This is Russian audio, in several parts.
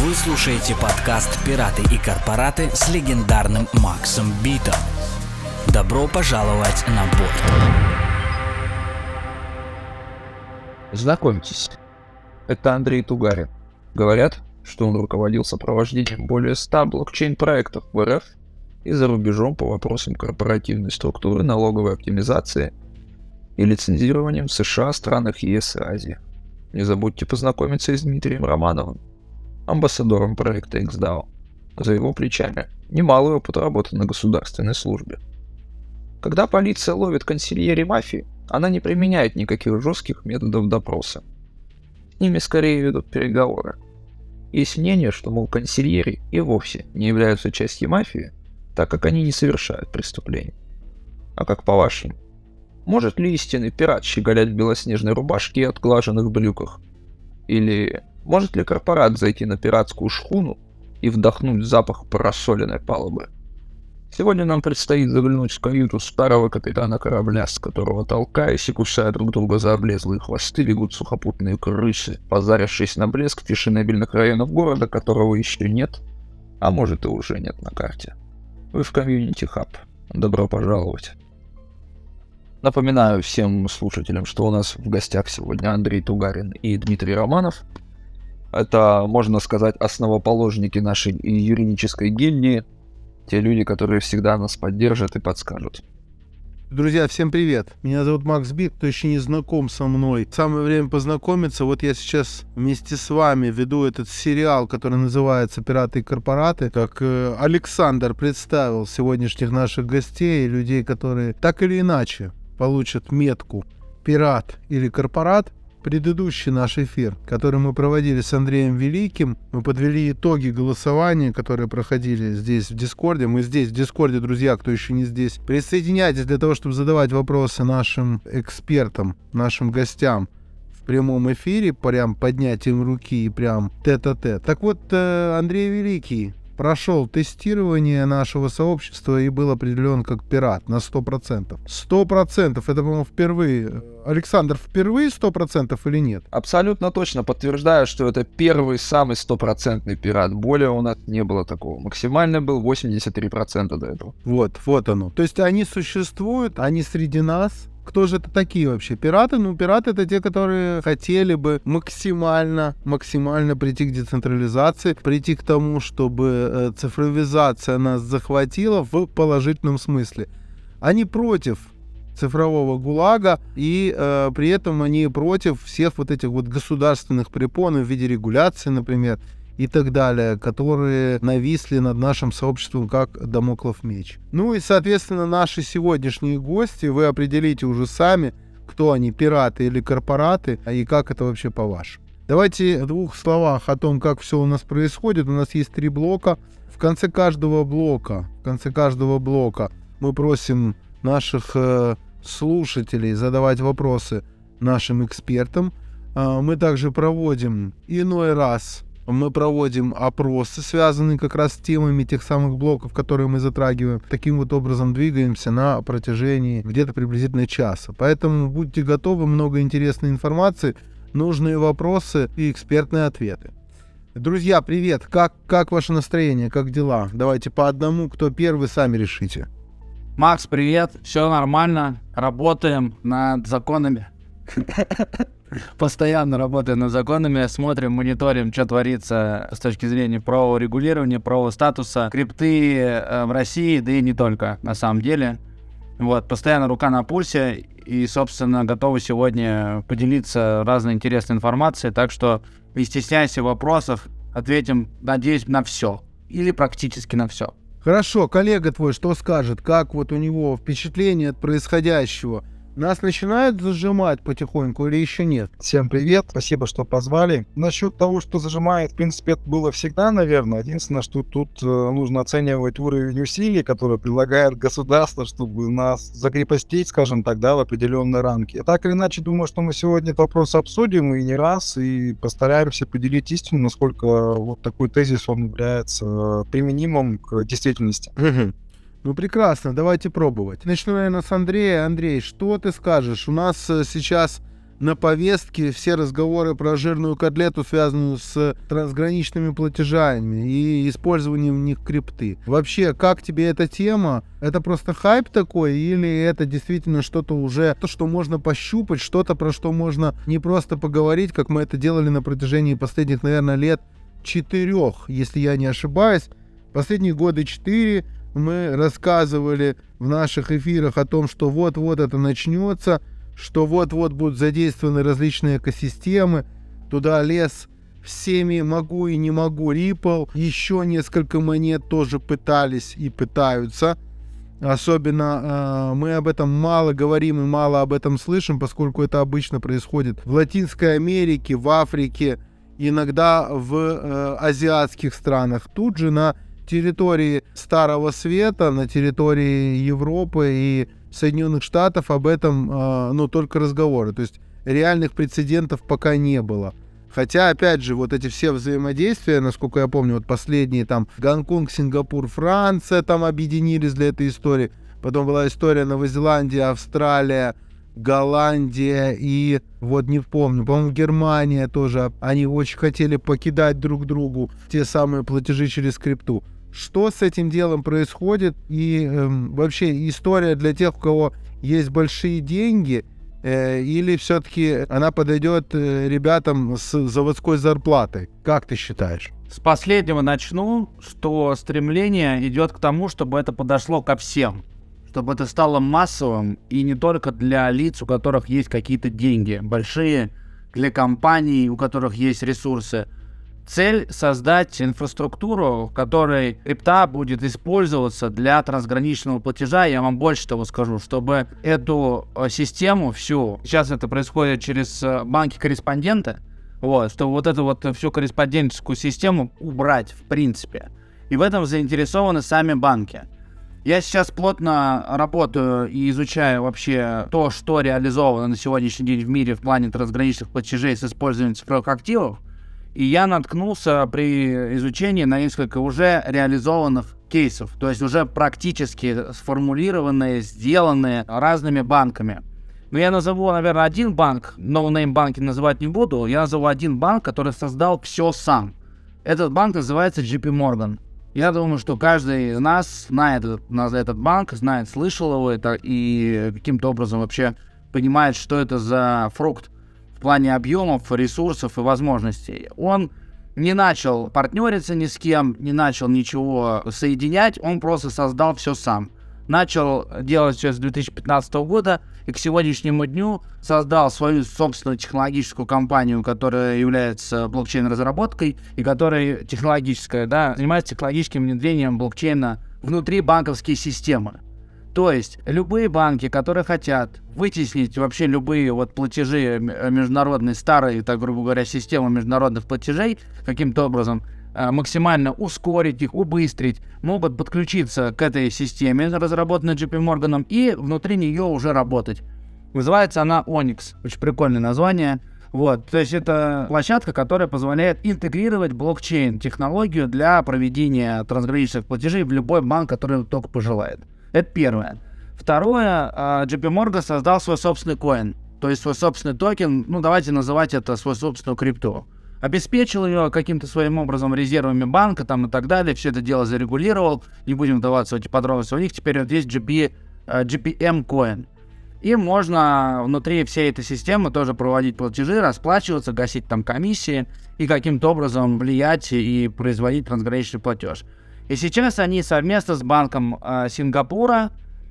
Вы слушаете подкаст «Пираты и корпораты» с легендарным Максом Битом. Добро пожаловать на борт. Знакомьтесь, это Андрей Тугарин. Говорят, что он руководил сопровождением более 100 блокчейн-проектов в РФ и за рубежом по вопросам корпоративной структуры, налоговой оптимизации и лицензированием в США, странах ЕС и Азии. Не забудьте познакомиться и с Дмитрием Романовым, амбассадором проекта XDAO. За его плечами немалый опыт работы на государственной службе. Когда полиция ловит консильери мафии, она не применяет никаких жестких методов допроса. С ними скорее ведут переговоры. Есть мнение, что, мол, консильери и вовсе не являются частью мафии, так как они не совершают преступлений. А как по-вашему? Может ли истинный пират щеголять в белоснежной рубашке и отглаженных брюках? Или может ли корпорат зайти на пиратскую шхуну и вдохнуть запах просоленной палубы? Сегодня нам предстоит заглянуть в каюту старого капитана корабля, с которого, толкаясь и кусая друг друга за облезлые хвосты, бегут сухопутные крысы, позарившись на блеск фешенебельных районов города, которого еще нет, а может и уже нет на карте. Вы в комьюнити хаб. Добро пожаловать. Напоминаю всем слушателям, что у нас в гостях сегодня Андрей Тугарин и Дмитрий Романов. Это, можно сказать, основоположники нашей юридической гильдии, те люди, которые всегда нас поддержат и подскажут. Друзья, всем привет! Меня зовут Макс Бит, кто еще не знаком со мной. Самое время познакомиться. Вот я сейчас вместе с вами веду этот сериал, который называется «Пираты и корпораты». Как э, Александр представил сегодняшних наших гостей, людей, которые так или иначе получат метку «Пират» или «Корпорат», предыдущий наш эфир, который мы проводили с Андреем Великим, мы подвели итоги голосования, которые проходили здесь в Дискорде. Мы здесь в Дискорде, друзья, кто еще не здесь. Присоединяйтесь для того, чтобы задавать вопросы нашим экспертам, нашим гостям в прямом эфире, прям поднятием руки и прям тет-а-тет. Так вот, э, Андрей Великий, прошел тестирование нашего сообщества и был определен как пират на 100%. 100%, это, по-моему, впервые. Александр, впервые 100% или нет? Абсолютно точно подтверждаю, что это первый самый стопроцентный пират. Более у нас не было такого. Максимально был 83% до этого. Вот, вот оно. То есть они существуют, они среди нас, кто же это такие вообще? Пираты? Ну, пираты это те, которые хотели бы максимально, максимально прийти к децентрализации, прийти к тому, чтобы э, цифровизация нас захватила в положительном смысле. Они против цифрового ГУЛАГа, и э, при этом они против всех вот этих вот государственных препон в виде регуляции, например, и так далее, которые нависли над нашим сообществом как домоклов меч. Ну и, соответственно, наши сегодняшние гости, вы определите уже сами, кто они, пираты или корпораты, и как это вообще по-вашему. Давайте в двух словах о том, как все у нас происходит. У нас есть три блока. В конце каждого блока, в конце каждого блока мы просим наших э, слушателей задавать вопросы нашим экспертам. Э, мы также проводим иной раз мы проводим опросы, связанные как раз с темами тех самых блоков, которые мы затрагиваем. Таким вот образом двигаемся на протяжении где-то приблизительно часа. Поэтому будьте готовы, много интересной информации, нужные вопросы и экспертные ответы. Друзья, привет! Как, как ваше настроение, как дела? Давайте по одному, кто первый, сами решите. Макс, привет, все нормально, работаем над законами. постоянно работаем над законами, смотрим, мониторим, что творится с точки зрения правового регулирования, правового статуса крипты э, в России, да и не только, на самом деле. Вот, постоянно рука на пульсе и, собственно, готовы сегодня поделиться разной интересной информацией, так что не стесняйся вопросов, ответим, надеюсь, на все или практически на все. Хорошо, коллега твой что скажет, как вот у него впечатление от происходящего – нас начинают зажимать потихоньку или еще нет? Всем привет, спасибо, что позвали. Насчет того, что зажимает, в принципе, это было всегда, наверное. Единственное, что тут э, нужно оценивать уровень усилий, которые прилагает государство, чтобы нас закрепостить, скажем так, да, в определенной рамке. Так или иначе, думаю, что мы сегодня этот вопрос обсудим и не раз, и постараемся поделить истину, насколько вот такой тезис, он является применимым к действительности. Ну прекрасно, давайте пробовать. Начну, наверное, с Андрея. Андрей, что ты скажешь? У нас э, сейчас на повестке все разговоры про жирную котлету, связанную с трансграничными платежами и использованием в них крипты. Вообще, как тебе эта тема? Это просто хайп такой или это действительно что-то уже, то, что можно пощупать, что-то, про что можно не просто поговорить, как мы это делали на протяжении последних, наверное, лет четырех, если я не ошибаюсь. Последние годы четыре мы рассказывали в наших эфирах о том, что вот-вот это начнется, что вот-вот будут задействованы различные экосистемы, туда лес всеми могу и не могу Ripple, еще несколько монет тоже пытались и пытаются. Особенно э, мы об этом мало говорим и мало об этом слышим, поскольку это обычно происходит в Латинской Америке, в Африке, иногда в э, азиатских странах. Тут же на территории Старого Света, на территории Европы и Соединенных Штатов об этом, э, ну, только разговоры. То есть реальных прецедентов пока не было. Хотя, опять же, вот эти все взаимодействия, насколько я помню, вот последние там Гонконг, Сингапур, Франция там объединились для этой истории. Потом была история Новозеландия, Австралия, Голландия и вот не помню, по-моему, Германия тоже. Они очень хотели покидать друг другу те самые платежи через крипту. Что с этим делом происходит и эм, вообще история для тех, у кого есть большие деньги, э, или все-таки она подойдет э, ребятам с заводской зарплатой? Как ты считаешь? С последнего начну, что стремление идет к тому, чтобы это подошло ко всем чтобы это стало массовым и не только для лиц, у которых есть какие-то деньги большие, для компаний, у которых есть ресурсы. Цель создать инфраструктуру, в которой крипта будет использоваться для трансграничного платежа. Я вам больше того скажу, чтобы эту э, систему всю, сейчас это происходит через э, банки-корреспонденты, вот, чтобы вот эту вот всю корреспондентскую систему убрать в принципе. И в этом заинтересованы сами банки. Я сейчас плотно работаю и изучаю вообще то, что реализовано на сегодняшний день в мире в плане трансграничных платежей с использованием цифровых активов. И я наткнулся при изучении на несколько уже реализованных кейсов, то есть уже практически сформулированные, сделанные разными банками. Но я назову, наверное, один банк, no-name банки называть не буду, я назову один банк, который создал все сам. Этот банк называется JP Morgan. Я думаю, что каждый из нас знает этот, этот банк, знает, слышал его это и каким-то образом вообще понимает, что это за фрукт в плане объемов, ресурсов и возможностей. Он не начал партнериться ни с кем, не начал ничего соединять, он просто создал все сам начал делать все с 2015 года и к сегодняшнему дню создал свою собственную технологическую компанию, которая является блокчейн-разработкой и которая технологическая, да, занимается технологическим внедрением блокчейна внутри банковской системы. То есть любые банки, которые хотят вытеснить вообще любые вот платежи международные, старые, так грубо говоря, системы международных платежей каким-то образом, Э, максимально ускорить их, убыстрить, могут подключиться к этой системе, разработанной JP Morgan, и внутри нее уже работать. Называется она Onyx. Очень прикольное название. Вот, то есть это площадка, которая позволяет интегрировать блокчейн-технологию для проведения трансграничных платежей в любой банк, который только пожелает. Это первое. Второе, э, JP Morgan создал свой собственный коин, то есть свой собственный токен, ну давайте называть это свой собственную крипту обеспечил ее каким-то своим образом резервами банка там и так далее, все это дело зарегулировал, не будем вдаваться в эти подробности, у них теперь вот есть GP, GPM coin. И можно внутри всей этой системы тоже проводить платежи, расплачиваться, гасить там комиссии и каким-то образом влиять и производить трансграничный платеж. И сейчас они совместно с банком э, Сингапура,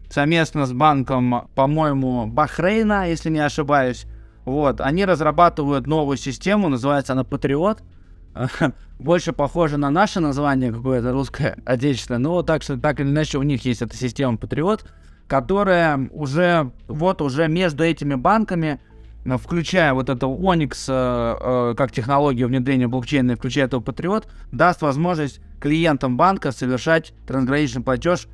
совместно с банком, по-моему, Бахрейна, если не ошибаюсь, вот, они разрабатывают новую систему, называется она Патриот. Больше похоже на наше название какое-то русское, отечественное. Но так что так или иначе у них есть эта система Патриот, которая уже вот уже между этими банками, включая вот это Onyx э, э, как технологию внедрения блокчейна, включая этого Патриот, даст возможность клиентам банка совершать трансграничный платеж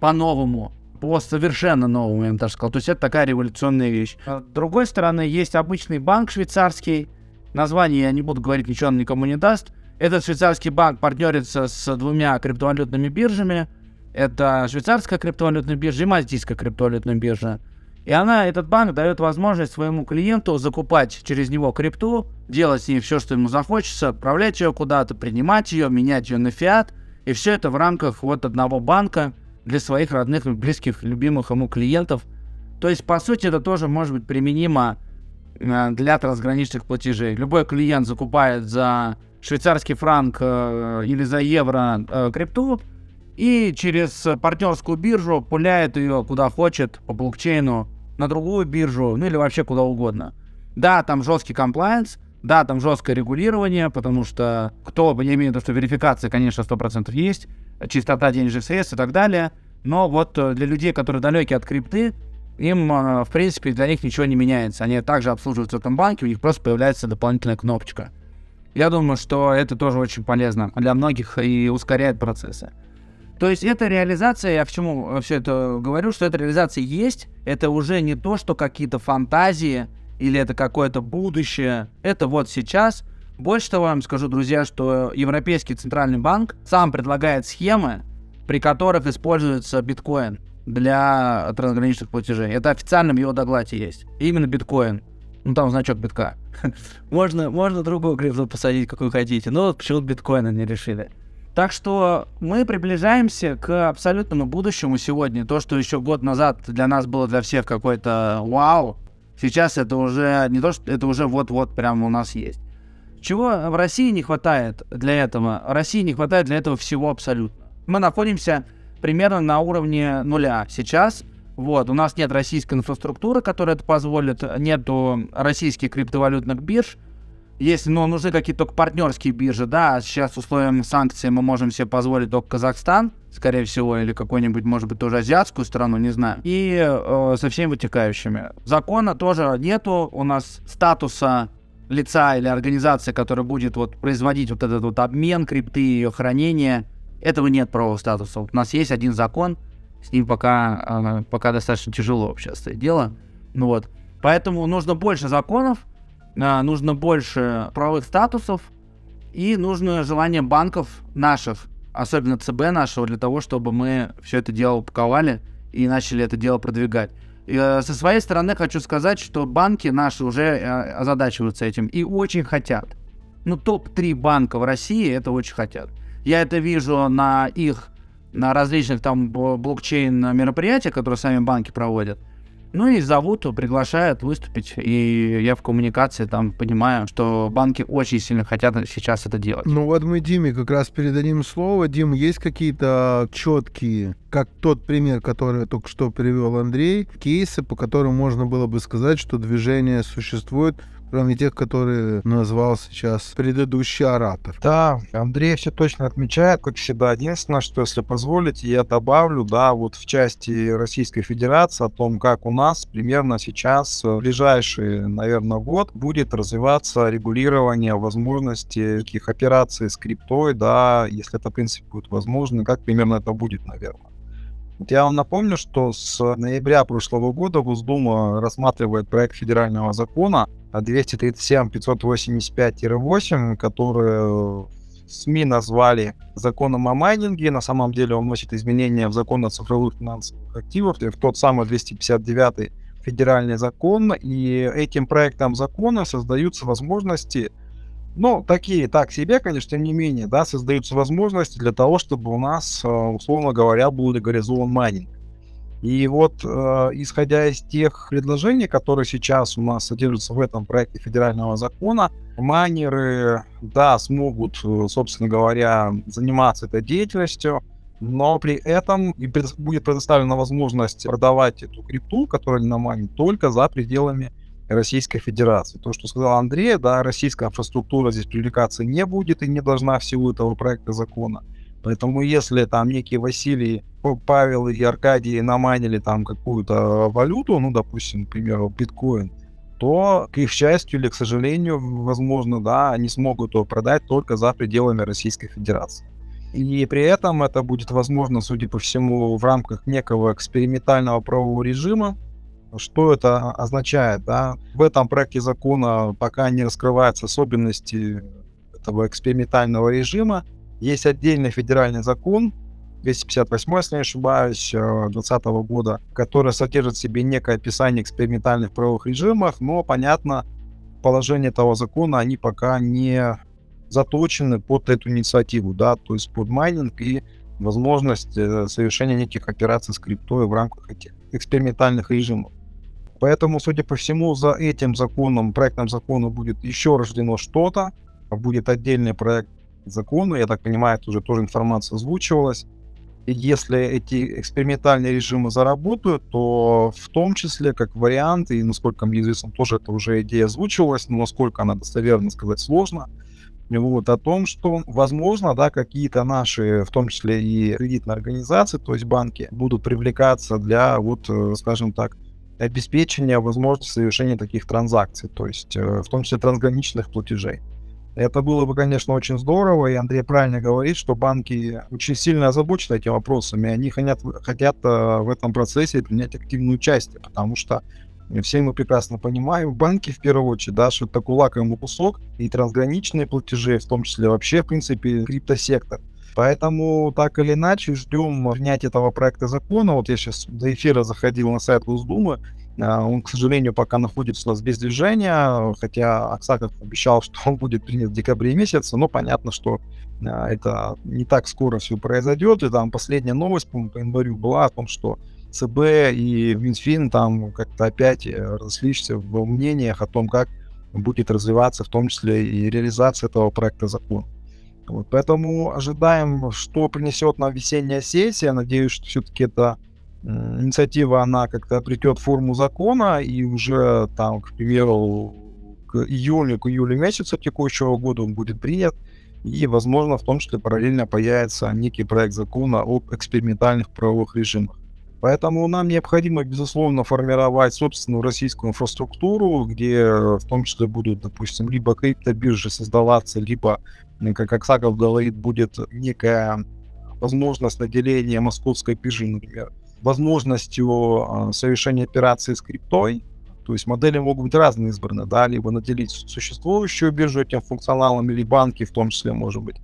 по-новому, по совершенно новому, я бы даже сказал. То есть это такая революционная вещь. А с другой стороны, есть обычный банк швейцарский. Название я не буду говорить, ничего он никому не даст. Этот швейцарский банк партнерится с двумя криптовалютными биржами. Это швейцарская криптовалютная биржа и мальтийская криптовалютная биржа. И она, этот банк дает возможность своему клиенту закупать через него крипту, делать с ней все, что ему захочется, отправлять ее куда-то, принимать ее, менять ее на фиат. И все это в рамках вот одного банка для своих родных, близких, любимых ему клиентов. То есть, по сути, это тоже может быть применимо э, для трансграничных платежей. Любой клиент закупает за швейцарский франк э, или за евро э, крипту, и через партнерскую биржу пуляет ее куда хочет по блокчейну на другую биржу, ну или вообще куда угодно. Да, там жесткий комплайенс, да, там жесткое регулирование, потому что кто, я имею в виду, что верификация, конечно, 100% есть, чистота денежных средств и так далее, но вот э, для людей, которые далеки от крипты, им, э, в принципе, для них ничего не меняется. Они также обслуживаются в этом банке, у них просто появляется дополнительная кнопочка. Я думаю, что это тоже очень полезно для многих и ускоряет процессы. То есть эта реализация, я почему все это говорю, что эта реализация есть, это уже не то, что какие-то фантазии или это какое-то будущее, это вот сейчас. Больше того, я вам скажу, друзья, что Европейский Центральный банк сам предлагает схемы, при которых используется биткоин для трансграничных платежей. Это официально в его докладе есть. именно биткоин. Ну, там значок битка. можно, можно другую крипту посадить, какую хотите. Но вот почему биткоина не решили. Так что мы приближаемся к абсолютному будущему сегодня. То, что еще год назад для нас было для всех какой-то вау, сейчас это уже не то, что это уже вот-вот прямо у нас есть. Чего в России не хватает для этого? В России не хватает для этого всего абсолютно. Мы находимся примерно на уровне нуля сейчас. Вот, у нас нет российской инфраструктуры, которая это позволит, нету российских криптовалютных бирж, если, ну, нужны какие-то только партнерские биржи, да, а сейчас условием санкций мы можем себе позволить только Казахстан, скорее всего, или какую-нибудь, может быть, тоже азиатскую страну, не знаю, и э, со всеми вытекающими. Закона тоже нету, у нас статуса лица или организации, которая будет вот производить вот этот вот обмен крипты, ее хранение, этого нет правового статуса. Вот у нас есть один закон, с ним пока, э, пока достаточно тяжело вообще стоит дело, ну вот. Поэтому нужно больше законов, нужно больше правовых статусов и нужно желание банков наших, особенно ЦБ нашего, для того, чтобы мы все это дело упаковали и начали это дело продвигать. И, э, со своей стороны хочу сказать, что банки наши уже э, озадачиваются этим и очень хотят. Ну, топ-3 банка в России это очень хотят. Я это вижу на их, на различных там блокчейн мероприятиях, которые сами банки проводят. Ну и зовут, приглашают выступить, и я в коммуникации там понимаю, что банки очень сильно хотят сейчас это делать. Ну вот мы Диме как раз передадим слово. Дим, есть какие-то четкие, как тот пример, который только что привел Андрей, кейсы, по которым можно было бы сказать, что движение существует кроме тех, которые назвал сейчас предыдущий оратор. Да, Андрей все точно отмечает, как всегда. Единственное, что если позволите, я добавлю, да, вот в части Российской Федерации о том, как у нас примерно сейчас в ближайший, наверное, год будет развиваться регулирование возможности таких операций с криптой, да, если это, в принципе, будет возможно, как примерно это будет, наверное. Я вам напомню, что с ноября прошлого года Госдума рассматривает проект федерального закона 237-585-8, который СМИ назвали законом о майнинге. На самом деле он вносит изменения в закон о цифровых финансовых активах, в тот самый 259 федеральный закон. И этим проектом закона создаются возможности ну, такие, так себе, конечно, тем не менее, да, создаются возможности для того, чтобы у нас, э, условно говоря, был легализован майнинг. И вот, э, исходя из тех предложений, которые сейчас у нас содержатся в этом проекте федерального закона, майнеры, да, смогут, э, собственно говоря, заниматься этой деятельностью, но при этом и будет предоставлена возможность продавать эту крипту, которую они наманят, только за пределами Российской Федерации. То, что сказал Андрей, да, российская инфраструктура здесь привлекаться не будет и не должна в силу этого проекта закона. Поэтому если там некие Василий, Павел и Аркадий наманили там какую-то валюту, ну, допустим, например, биткоин, то, к их счастью или к сожалению, возможно, да, они смогут его продать только за пределами Российской Федерации. И при этом это будет возможно, судя по всему, в рамках некого экспериментального правового режима. Что это означает? Да? В этом проекте закона пока не раскрываются особенности этого экспериментального режима, есть отдельный федеральный закон, 258, если не ошибаюсь, 2020 года, которая содержит в себе некое описание экспериментальных правовых режимов, но, понятно, положение этого закона, они пока не заточены под эту инициативу, да, то есть под майнинг и возможность э, совершения неких операций с криптой в рамках этих экспериментальных режимов. Поэтому, судя по всему, за этим законом, проектом закона будет еще рождено что-то, будет отдельный проект закона, я так понимаю, это уже тоже информация озвучивалась. И если эти экспериментальные режимы заработают, то в том числе как вариант, и насколько мне известно, тоже это уже идея озвучивалась, но насколько она достоверно сказать сложно, вот, о том, что, возможно, да, какие-то наши, в том числе и кредитные организации, то есть банки, будут привлекаться для, вот, э, скажем так, обеспечения возможности совершения таких транзакций, то есть э, в том числе трансграничных платежей. Это было бы, конечно, очень здорово, и Андрей правильно говорит, что банки очень сильно озабочены этими вопросами, они хотят, хотят э, в этом процессе принять активное участие, потому что все мы прекрасно понимаем, банки в первую очередь, да, что это такой лакомый кусок, и трансграничные платежи, в том числе вообще, в принципе, криптосектор. Поэтому так или иначе ждем принятия этого проекта закона. Вот я сейчас до эфира заходил на сайт Госдумы, а, он, к сожалению, пока находится у нас без движения, хотя Аксаков обещал, что он будет принят в декабре месяце, но понятно, что а, это не так скоро все произойдет. И там последняя новость, по, по январю была о том, что ЦБ и Минфин там как-то опять э, разошлись в мнениях о том, как будет развиваться в том числе и реализация этого проекта закона. Вот, поэтому ожидаем, что принесет нам весенняя сессия. Надеюсь, что все-таки эта инициатива, она как-то обретет форму закона, и уже там, к примеру, к июню, к июлю месяцу текущего года он будет принят. И, возможно, в том числе параллельно появится некий проект закона об экспериментальных правовых режимах. Поэтому нам необходимо, безусловно, формировать собственную российскую инфраструктуру, где э, в том числе будут, допустим, либо криптобиржи создаваться, либо, как Аксаков говорит, будет некая возможность наделения московской биржи, например, возможностью э, совершения операции с криптой. То есть модели могут быть разные избраны, да, либо наделить существующую биржу этим функционалом, или банки в том числе, может быть,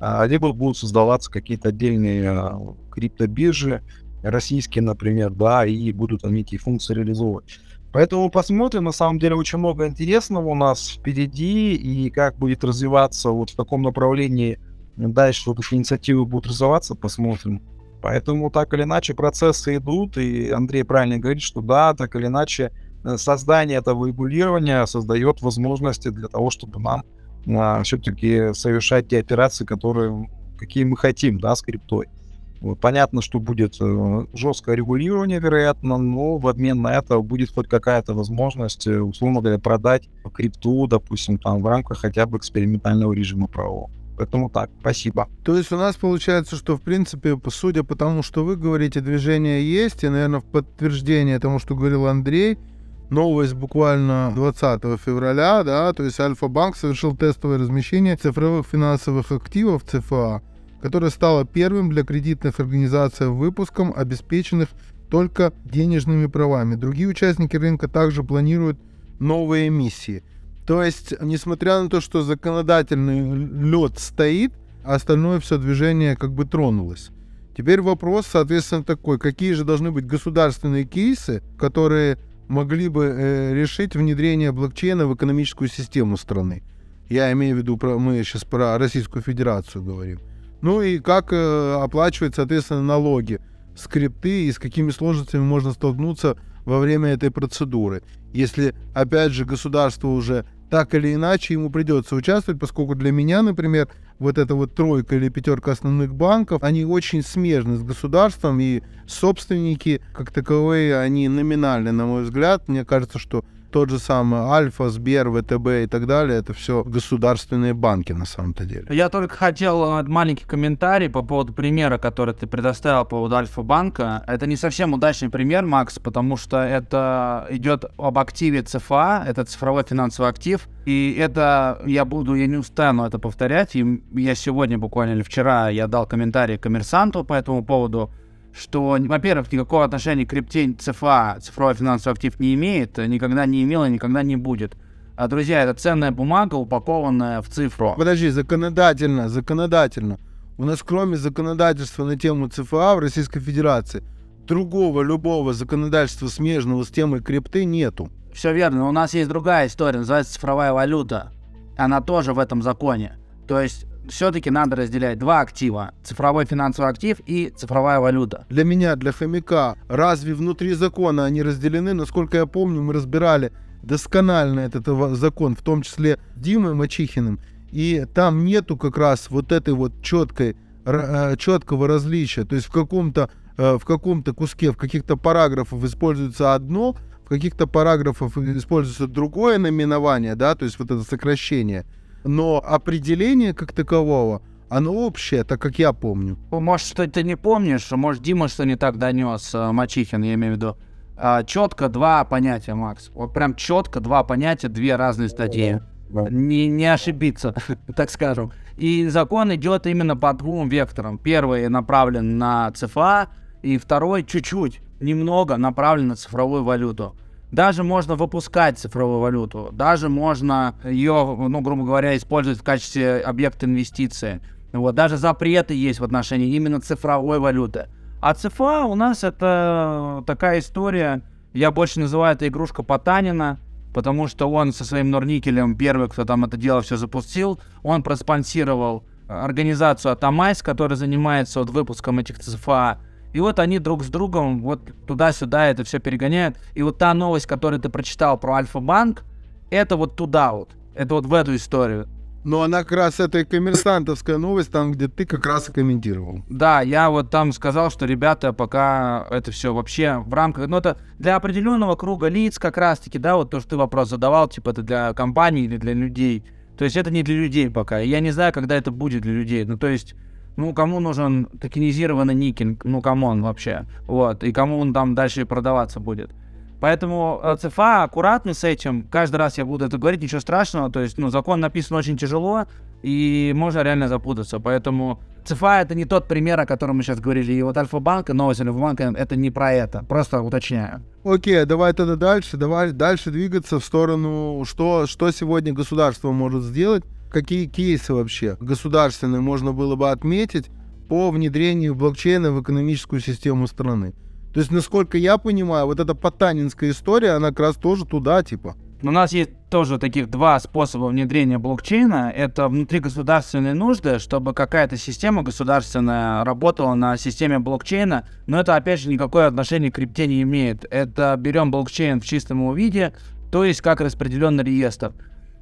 а, либо будут создаваться какие-то отдельные э, криптобиржи, российские, например, да, и будут они эти функции реализовывать. Поэтому посмотрим, на самом деле очень много интересного у нас впереди, и как будет развиваться вот в таком направлении дальше вот эти инициативы будут развиваться, посмотрим. Поэтому так или иначе процессы идут, и Андрей правильно говорит, что да, так или иначе э, создание этого регулирования создает возможности для того, чтобы нам а, все-таки совершать те операции, которые какие мы хотим, да, с криптой. Понятно, что будет э, жесткое регулирование, вероятно, но в обмен на это будет хоть какая-то возможность, э, условно говоря, продать крипту, допустим, там в рамках хотя бы экспериментального режима правового. Поэтому так, спасибо. То есть у нас получается, что в принципе, судя по тому, что вы говорите, движение есть, и, наверное, в подтверждение тому, что говорил Андрей, новость буквально 20 февраля, да, то есть Альфа-банк совершил тестовое размещение цифровых финансовых активов ЦФА которая стала первым для кредитных организаций выпуском, обеспеченных только денежными правами. Другие участники рынка также планируют новые эмиссии. То есть, несмотря на то, что законодательный лед стоит, остальное все движение как бы тронулось. Теперь вопрос, соответственно, такой, какие же должны быть государственные кейсы, которые могли бы э, решить внедрение блокчейна в экономическую систему страны. Я имею в виду, про, мы сейчас про Российскую Федерацию говорим. Ну и как э, оплачивать, соответственно, налоги, скрипты и с какими сложностями можно столкнуться во время этой процедуры. Если, опять же, государство уже так или иначе ему придется участвовать, поскольку для меня, например, вот эта вот тройка или пятерка основных банков, они очень смежны с государством, и собственники, как таковые, они номинальны, на мой взгляд. Мне кажется, что тот же самый Альфа, Сбер, ВТБ и так далее, это все государственные банки на самом-то деле. Я только хотел э, маленький комментарий по поводу примера, который ты предоставил по поводу Альфа-банка. Это не совсем удачный пример, Макс, потому что это идет об активе ЦФА, это цифровой финансовый актив, и это я буду, я не устану это повторять, и я сегодня буквально или вчера я дал комментарий коммерсанту по этому поводу, что, во-первых, никакого отношения к крипте ЦФА, цифровой финансовый актив, не имеет, никогда не имел и никогда не будет. А, друзья, это ценная бумага, упакованная в цифру. Подожди, законодательно, законодательно У нас кроме законодательства на тему ЦФА в Российской Федерации другого любого законодательства смежного с темой крипты нету. Все верно. У нас есть другая история, называется цифровая валюта. Она тоже в этом законе. То есть все-таки надо разделять два актива. Цифровой финансовый актив и цифровая валюта. Для меня, для хомяка, разве внутри закона они разделены? Насколько я помню, мы разбирали досконально этот закон, в том числе Димой Мачихиным. И там нету как раз вот этой вот четкой, э, четкого различия. То есть в каком-то э, в каком-то куске, в каких-то параграфах используется одно, в каких-то параграфах используется другое наименование, да, то есть вот это сокращение. Но определение как такового, оно общее, так как я помню. Может, что ты не помнишь, может, Дима что не так донес, э, Мачихин, я имею в виду. четко два понятия, Макс. Вот прям четко два понятия, две разные статьи. Не, не ошибиться, так скажем. И закон идет именно по двум векторам. Первый направлен на ЦФА, и второй чуть-чуть, немного направлен на цифровую валюту. Даже можно выпускать цифровую валюту, даже можно ее, ну, грубо говоря, использовать в качестве объекта инвестиции. Вот, даже запреты есть в отношении именно цифровой валюты. А ЦФА у нас это такая история, я больше называю это игрушка Потанина, потому что он со своим Норникелем первый, кто там это дело все запустил, он проспонсировал организацию Атомайз, которая занимается вот выпуском этих ЦФА. И вот они друг с другом вот туда-сюда это все перегоняют. И вот та новость, которую ты прочитал про Альфа-банк, это вот туда вот. Это вот в эту историю. Но она как раз это и коммерсантовская новость, там, где ты как раз и комментировал. Да, я вот там сказал, что ребята пока это все вообще в рамках, ну это для определенного круга лиц как раз-таки, да, вот то, что ты вопрос задавал, типа это для компаний или для людей. То есть это не для людей пока. Я не знаю, когда это будет для людей. Ну то есть, ну кому нужен токенизированный никель, ну come on вообще. Вот, и кому он там дальше продаваться будет. Поэтому э, ЦФА аккуратны с этим. Каждый раз я буду это говорить, ничего страшного. То есть, ну, закон написан очень тяжело, и можно реально запутаться. Поэтому ЦФА это не тот пример, о котором мы сейчас говорили. И вот Альфа-банк, новость Альфа-банка, это не про это. Просто уточняю. Окей, давай тогда дальше, давай дальше двигаться в сторону, что, что сегодня государство может сделать, какие кейсы вообще государственные можно было бы отметить по внедрению блокчейна в экономическую систему страны. То есть, насколько я понимаю, вот эта потанинская история, она как раз тоже туда, типа. У нас есть тоже таких два способа внедрения блокчейна. Это внутригосударственные нужды, чтобы какая-то система государственная работала на системе блокчейна. Но это, опять же, никакое отношение к крипте не имеет. Это берем блокчейн в чистом его виде, то есть как распределенный реестр.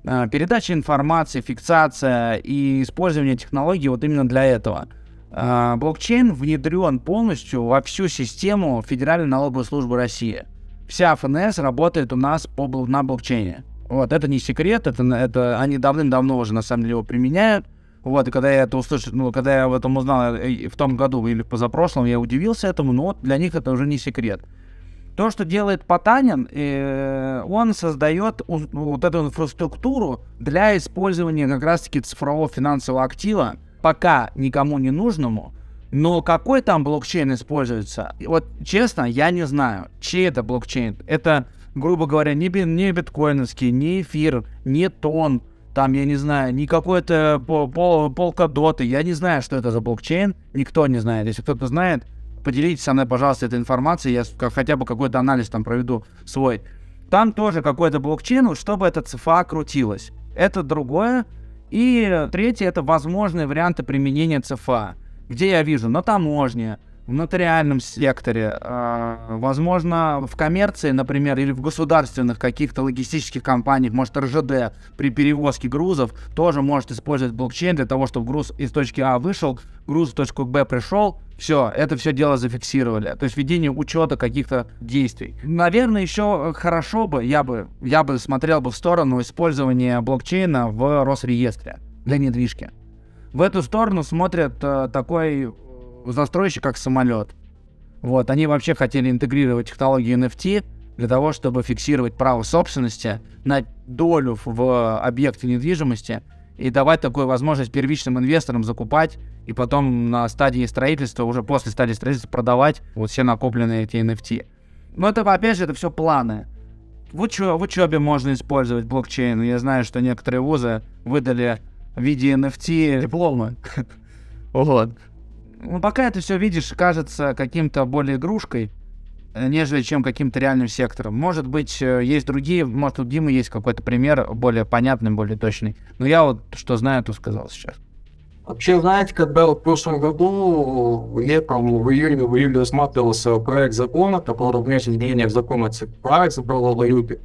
А, Передача информации, фиксация и использование технологий вот именно для этого. А, Блокчейн внедрен полностью во всю систему Федеральной налоговой службы России. Вся ФНС работает у нас по, на блокчейне. Вот, это не секрет, это, это они давным-давно уже на самом деле его применяют. Вот, и когда я это услышал, ну, когда я об этом узнал э, в том году или в позапрошлом, я удивился этому, но вот для них это уже не секрет. То, что делает Потанин, э, он создает вот эту инфраструктуру для использования как раз-таки цифрового финансового актива, пока никому не нужному, но какой там блокчейн используется? Вот честно, я не знаю, чей это блокчейн. Это, грубо говоря, не, би- не биткоиновский, не эфир, не тон, там, я не знаю, не какой-то по- пол, полкодоты. Я не знаю, что это за блокчейн. Никто не знает. Если кто-то знает, поделитесь со мной, пожалуйста, этой информацией. Я хотя бы какой-то анализ там проведу свой. Там тоже какой-то блокчейн, чтобы эта цифра крутилась. Это другое. И третье, это возможные варианты применения ЦФА. Где я вижу? На таможне, в нотариальном секторе, э, возможно, в коммерции, например, или в государственных каких-то логистических компаниях, может, РЖД при перевозке грузов тоже может использовать блокчейн для того, чтобы груз из точки А вышел, груз в точку Б пришел, все, это все дело зафиксировали. То есть ведение учета каких-то действий. Наверное, еще хорошо бы, я бы, я бы смотрел бы в сторону использования блокчейна в Росреестре для недвижки. В эту сторону смотрят э, такой э, застройщик, как самолет. Вот, они вообще хотели интегрировать технологии NFT для того, чтобы фиксировать право собственности на долю в- в объекте недвижимости и давать такую возможность первичным инвесторам закупать и потом на стадии строительства, уже после стадии строительства продавать вот все накопленные эти NFT. Но это, опять же, это все планы. В, учё- в учебе можно использовать блокчейн. Я знаю, что некоторые вузы выдали в виде NFT дипломы. Вот. Ну, пока это все, видишь, кажется каким-то более игрушкой, нежели чем каким-то реальным сектором. Может быть, э, есть другие, может, у Димы есть какой-то пример более понятный, более точный. Но я вот что знаю, то сказал сейчас. Вообще, знаете, когда в прошлом году, летом, в июне, в июле рассматривался проект закона, который внес изменения в закон о цифровой цифровой валюте,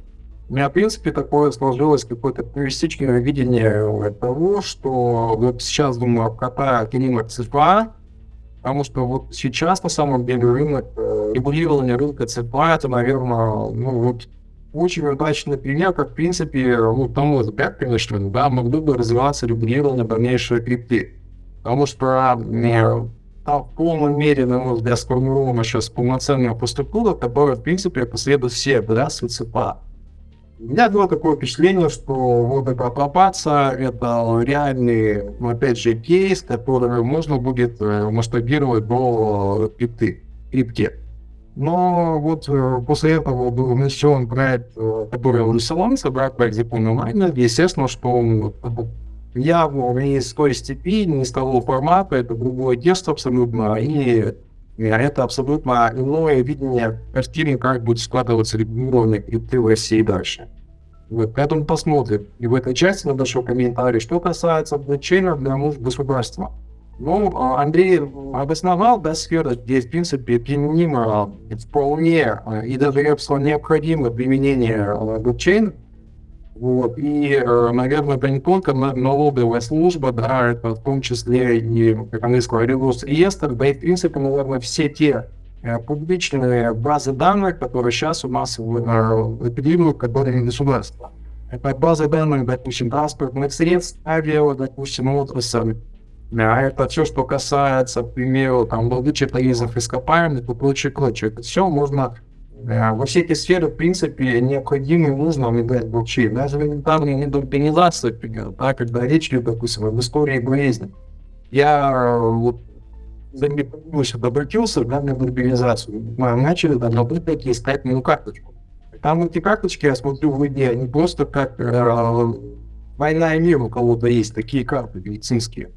у меня, в принципе, такое сложилось какое-то туристическое видение того, что вот сейчас, думаю, обкатают рынок цифра, потому что вот сейчас, на самом деле, рынок, э, регулирование рынка цифра, это, наверное, ну вот очень удачный пример, как, в принципе, ну, тому взгляд, конечно, да, могло бы развиваться регулирование дальнейшей крипты. Потому что э, там в полной мере, на мой взгляд, сформирована сейчас полноценная поструктура, которая, в принципе, последует все братства ЦПА. У меня было такое впечатление, что вот эта апробация — это реальный, опять же, кейс, который можно будет э, масштабировать до крипты, крипте. Но вот э, после этого был внесен проект, э, который рисовался, проект по экзекуну майна. Естественно, что он явно не из той степи, не из того формата, это другой тест абсолютно, и это абсолютно иное видение картины, как будет складываться регулирование крипты в России дальше. Вот, поэтому посмотрим. И в этой части надо еще комментарий. Что касается блокчейна для нужд государства. Ну, а, Андрей обосновал, да, сфера, где, в принципе, применимо вполне и даже, я бы сказал, необходимо применение блокчейна. Вот. И, наверное, не только налоговая служба, да, это в том числе и, как они сказали, реестр, да и, в принципе, наверное, все те публичные базы данных, которые сейчас у нас оперируют как бы государства. Это базы данных, допустим, транспортных средств, авиа, допустим, отрасль, а это все, что касается, к примеру, там, выдачи тарифов ископаемых и прочее, прочее. Это все можно э, во все эти сферы, в принципе, необходимо и нужно внедрять блокчейн. Даже в элементарной например, да, когда речь идет, допустим, об истории болезни. Я э, вот замедлился, обратился да, на мобилизацию. Мы начали там такие искать мою карточку. Там эти карточки, я смотрю, в идее, они просто как э, война и мир у кого-то есть, такие карты медицинские.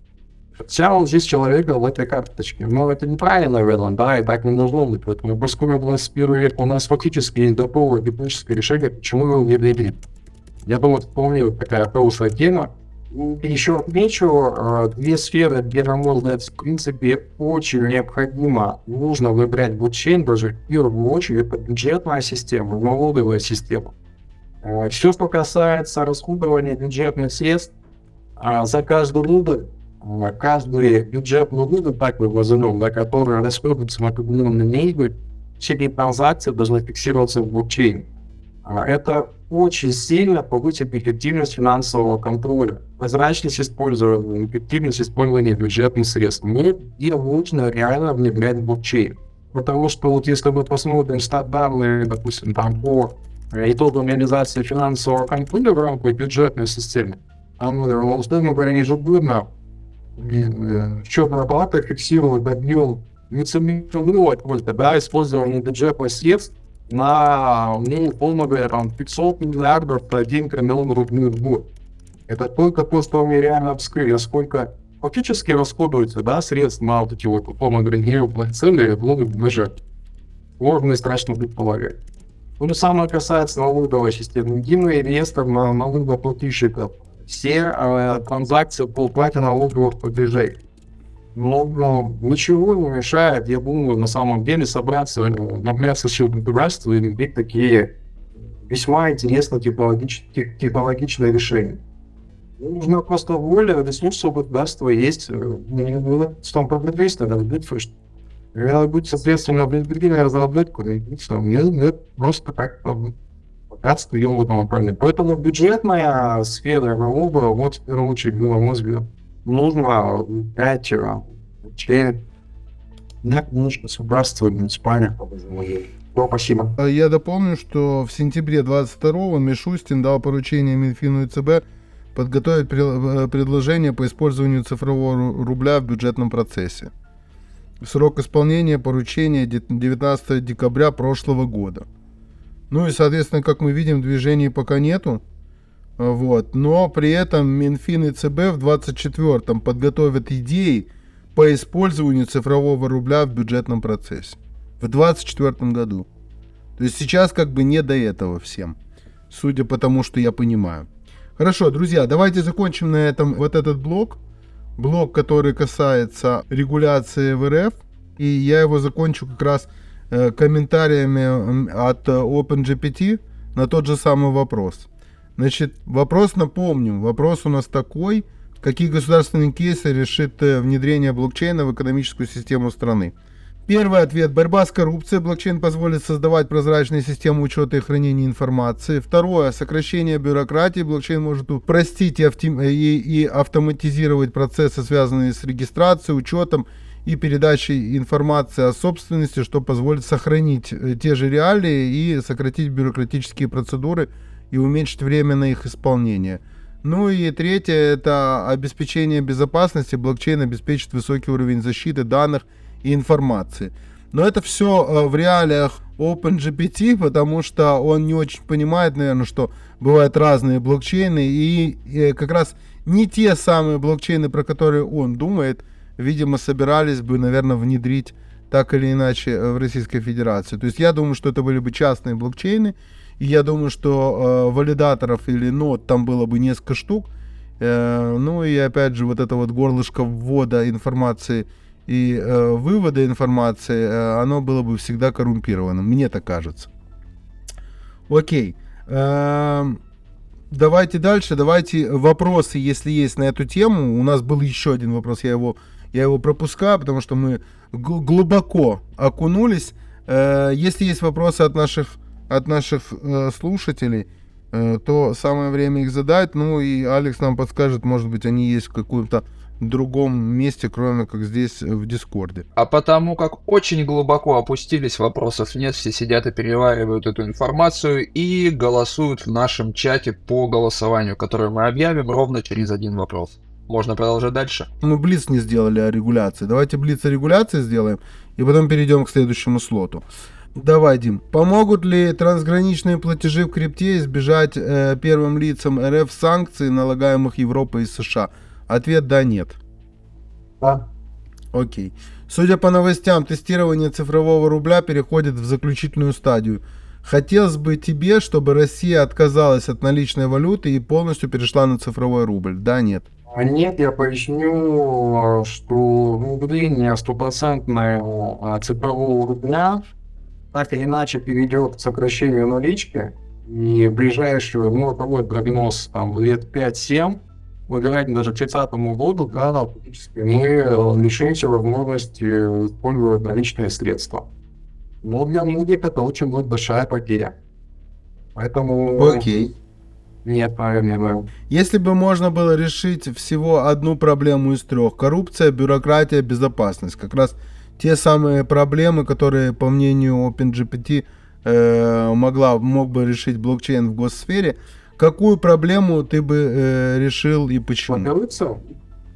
Вся он здесь человека в этой карточке. Но это неправильно, наверное, да, и так не должно быть. Поэтому поскольку 21 век у нас фактически есть готовое техническое решение, почему его не ввели? Я думаю, это вполне такая хорошая тема. И еще отмечу э, две сферы, где, взгляд, в принципе, очень необходимо, нужно выбрать блокчейн, даже в первую очередь, это бюджетная система, налоговая система. Э, Все, что касается расходования бюджетных средств, э, за каждый рубль каждый бюджетный вывод, так мы назовем, да, который расходуется в определенный деньги, все эти транзакции должны фиксироваться в блокчейне. Это очень сильно повысит эффективность финансового контроля, прозрачность использования, эффективность использования бюджетных средств. Мы где нужно реально внедрять блокчейн. Потому что вот если мы посмотрим стат данные, допустим, там по итогам реализации финансового контроля в рамках бюджетной системы, там, условно говоря, ежегодно счетная палата фиксирует объем нецелевой только, да, использование бюджетных средств на, ну, условно говоря, там, 500 миллиардов по 1 триллион рублей в год. Это только то, что мы реально вскрыли, сколько фактически расходуется, да, средств на вот эти вот, условно говоря, геоплан цели, ну, бюджет. Можно и страшно предполагать. То самое касается налоговой системы. Единый реестр на налогоплательщиков все э, транзакции по уплате налоговых платежей. Но, но ничего не мешает, я думаю, на самом деле собраться на мясо государства и иметь такие весьма интересные типологич- типологичные решения. Нужна просто воля, у государства есть. Не было прогресс, надо быть, что надо быть, соответственно, определенную разработку, нет, нет, просто как богатство и вот направление. Поэтому бюджетная сфера налога, вот в первую очередь, на мой взгляд, нужно дать через нужно государство муниципальных ну, спасибо. Я дополню, что в сентябре 22-го Мишустин дал поручение Минфину и ЦБ подготовить э, предложение по использованию цифрового рубля в бюджетном процессе. Срок исполнения поручения 19 декабря прошлого года. Ну и, соответственно, как мы видим, движений пока нету. Вот. Но при этом Минфин и ЦБ в 24-м подготовят идеи по использованию цифрового рубля в бюджетном процессе в 2024 году. То есть сейчас как бы не до этого всем, судя по тому, что я понимаю. Хорошо, друзья, давайте закончим на этом вот этот блок. Блок, который касается регуляции в РФ. И я его закончу как раз комментариями от OpenGPT на тот же самый вопрос. Значит, вопрос напомним. Вопрос у нас такой. Какие государственные кейсы решит э, внедрение блокчейна в экономическую систему страны? Первый ответ. Борьба с коррупцией. Блокчейн позволит создавать прозрачные системы учета и хранения информации. Второе. Сокращение бюрократии. Блокчейн может упростить и автоматизировать процессы, связанные с регистрацией, учетом и передачей информации о собственности, что позволит сохранить э, те же реалии и сократить бюрократические процедуры и уменьшить время на их исполнение. Ну и третье, это обеспечение безопасности. Блокчейн обеспечит высокий уровень защиты данных и информации. Но это все э, в реалиях OpenGPT, потому что он не очень понимает, наверное, что бывают разные блокчейны, и, и как раз не те самые блокчейны, про которые он думает, видимо, собирались бы, наверное, внедрить так или иначе э, в Российской Федерации. То есть я думаю, что это были бы частные блокчейны, и я думаю, что э, валидаторов или нод там было бы несколько штук. Э, ну и опять же, вот это вот горлышко ввода информации и э, вывода информации, э, оно было бы всегда коррумпированным, мне так кажется. Окей. Э, давайте дальше, давайте вопросы, если есть на эту тему. У нас был еще один вопрос, я его, я его пропускаю, потому что мы глубоко окунулись. Э, если есть вопросы от наших, от наших э, слушателей, э, то самое время их задать. Ну и Алекс нам подскажет, может быть, они есть в каком-то другом месте, кроме как здесь в Дискорде. А потому как очень глубоко опустились, вопросов нет, все сидят и переваривают эту информацию и голосуют в нашем чате по голосованию, которое мы объявим ровно через один вопрос. Можно продолжать дальше? Мы Блиц не сделали о регуляции. Давайте Блиц о регуляции сделаем, и потом перейдем к следующему слоту. Давай, Дим. Помогут ли трансграничные платежи в крипте избежать э, первым лицам РФ санкций, налагаемых Европой и США? Ответ да, нет. Да. Окей. Судя по новостям, тестирование цифрового рубля переходит в заключительную стадию. Хотелось бы тебе, чтобы Россия отказалась от наличной валюты и полностью перешла на цифровой рубль. Да, нет. А нет, я поясню, что внедрение стопроцентного цифрового рубля так или иначе перейдет к сокращению налички. И ближайшую, ну, такой прогноз, там, лет 5-7, выгорать даже к 30 году, да, фактически мы лишимся возможности использовать наличные средства. Но для многих это очень будет большая потеря. Поэтому... Окей. Нет, наверное. Если бы можно было решить всего одну проблему из трех, коррупция, бюрократия, безопасность, как раз те самые проблемы, которые, по мнению OpenGPT, э, могла, мог бы решить блокчейн в госсфере, какую проблему ты бы э, решил и почему? Коррупция?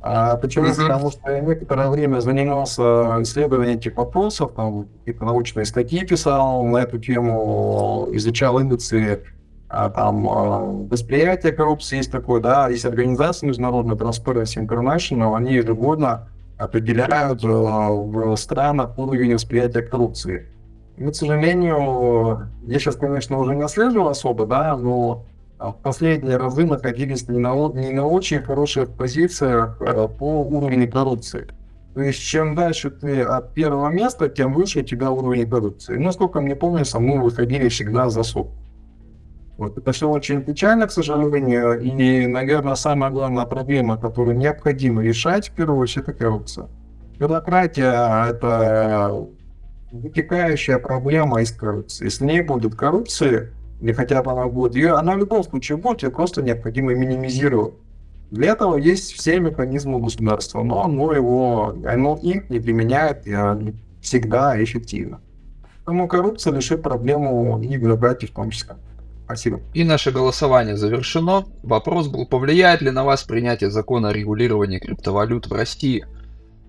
А почему? Uh-huh. Потому что я некоторое время занимался исследованием этих вопросов, там какие-то научные статьи писал на эту тему, изучал индексы а, там а, восприятие коррупции есть такое, да, есть организация международная Transparency International, они ежегодно определяют а, в странах уровень восприятия коррупции. И, к сожалению, я сейчас, конечно, уже не отслеживал особо, да, но в последние разы находились не на, не на очень хороших позициях по уровню коррупции. То есть, чем дальше ты от первого места, тем выше у тебя уровень коррупции. Насколько мне помнится, мы выходили всегда за суд. Вот. Это все очень печально, к сожалению, и, наверное, самая главная проблема, которую необходимо решать, в первую очередь, это коррупция. Бюрократия – это вытекающая проблема из коррупции. Если не будет коррупции, или хотя бы она будет, ее, она в любом случае будет, ее просто необходимо минимизировать. Для этого есть все механизмы государства, но оно его, оно их не применяет всегда эффективно. Поэтому коррупция решит проблему и бюрократии в том числе. Спасибо. И наше голосование завершено. Вопрос был, повлияет ли на вас принятие закона о регулировании криптовалют в России?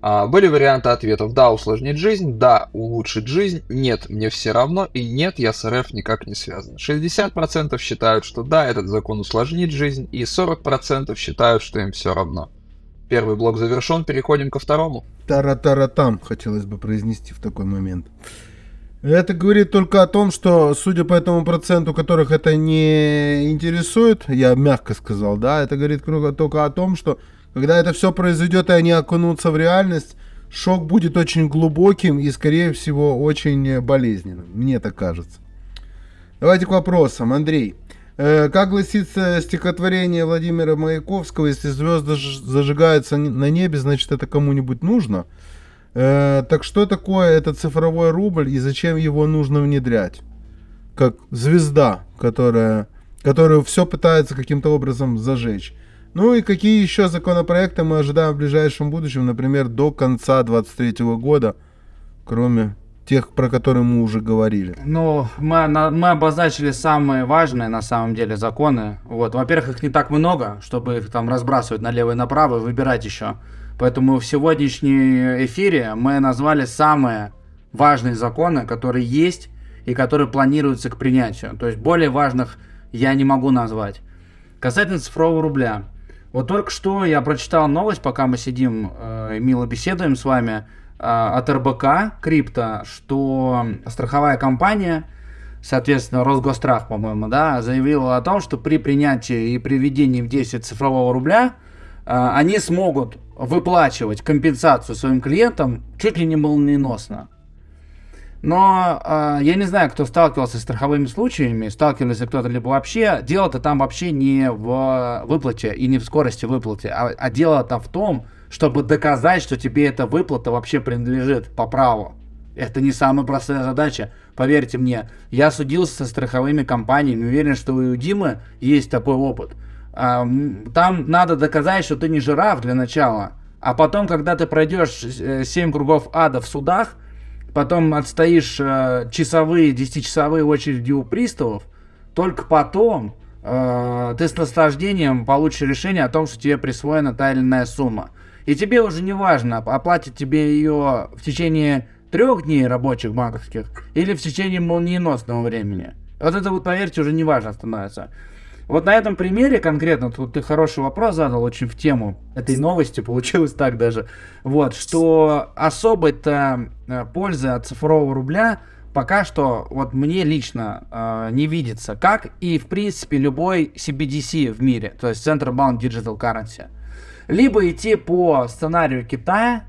А, были варианты ответов. Да, усложнит жизнь, да, улучшит жизнь, нет, мне все равно, и нет, я с РФ никак не связан. 60% считают, что да, этот закон усложнит жизнь, и 40% считают, что им все равно. Первый блок завершен, переходим ко второму. Тара-тара-там, хотелось бы произнести в такой момент. Это говорит только о том, что, судя по этому проценту, которых это не интересует, я мягко сказал, да, это говорит только о том, что когда это все произойдет и они окунутся в реальность, шок будет очень глубоким и, скорее всего, очень болезненным. Мне так кажется. Давайте к вопросам. Андрей, э, как гласится стихотворение Владимира Маяковского, если звезды зажигаются на небе, значит это кому-нибудь нужно? Э, так что такое этот цифровой рубль и зачем его нужно внедрять? Как звезда, которая, которую все пытается каким-то образом зажечь. Ну и какие еще законопроекты мы ожидаем в ближайшем будущем, например, до конца 2023 года, кроме тех, про которые мы уже говорили? Ну, мы, мы обозначили самые важные, на самом деле, законы. Вот. Во-первых, их не так много, чтобы их там разбрасывать налево и направо выбирать еще. Поэтому в сегодняшнем эфире мы назвали самые важные законы, которые есть и которые планируются к принятию. То есть более важных я не могу назвать. Касательно цифрового рубля. Вот только что я прочитал новость, пока мы сидим э, и мило беседуем с вами, э, от РБК Крипто, что страховая компания, соответственно, Росгострах, по-моему, да, заявила о том, что при принятии и приведении в действие цифрового рубля э, они смогут выплачивать компенсацию своим клиентам чуть ли не молниеносно. Но э, я не знаю, кто сталкивался с страховыми случаями, сталкивался кто-то либо вообще. Дело-то там вообще не в выплате и не в скорости выплаты, а, а дело там в том, чтобы доказать, что тебе эта выплата вообще принадлежит по праву. Это не самая простая задача. Поверьте мне, я судился со страховыми компаниями, уверен, что у Димы есть такой опыт. А, там надо доказать, что ты не жираф для начала. А потом, когда ты пройдешь 7 э, кругов ада в судах, потом отстоишь э, часовые, десятичасовые очереди у приставов, только потом э, ты с наслаждением получишь решение о том, что тебе присвоена та или иная сумма. И тебе уже не важно, оплатит тебе ее в течение трех дней рабочих банковских или в течение молниеносного времени. Вот это вот, поверьте, уже не важно становится. Вот на этом примере конкретно, тут ты хороший вопрос задал, очень в тему этой новости, получилось так даже, вот, что особой-то э, пользы от цифрового рубля пока что вот мне лично э, не видится, как и в принципе любой CBDC в мире, то есть Central Bank Digital Currency. Либо идти по сценарию Китая,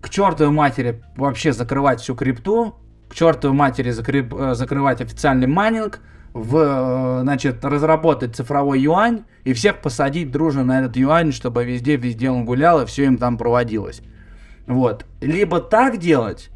к чертовой матери вообще закрывать всю крипту, к чертовой матери закрып, э, закрывать официальный майнинг, в, э, значит, разработать цифровой юань и всех посадить дружно на этот юань, чтобы везде-везде он гулял и все им там проводилось. Вот. Либо так делать,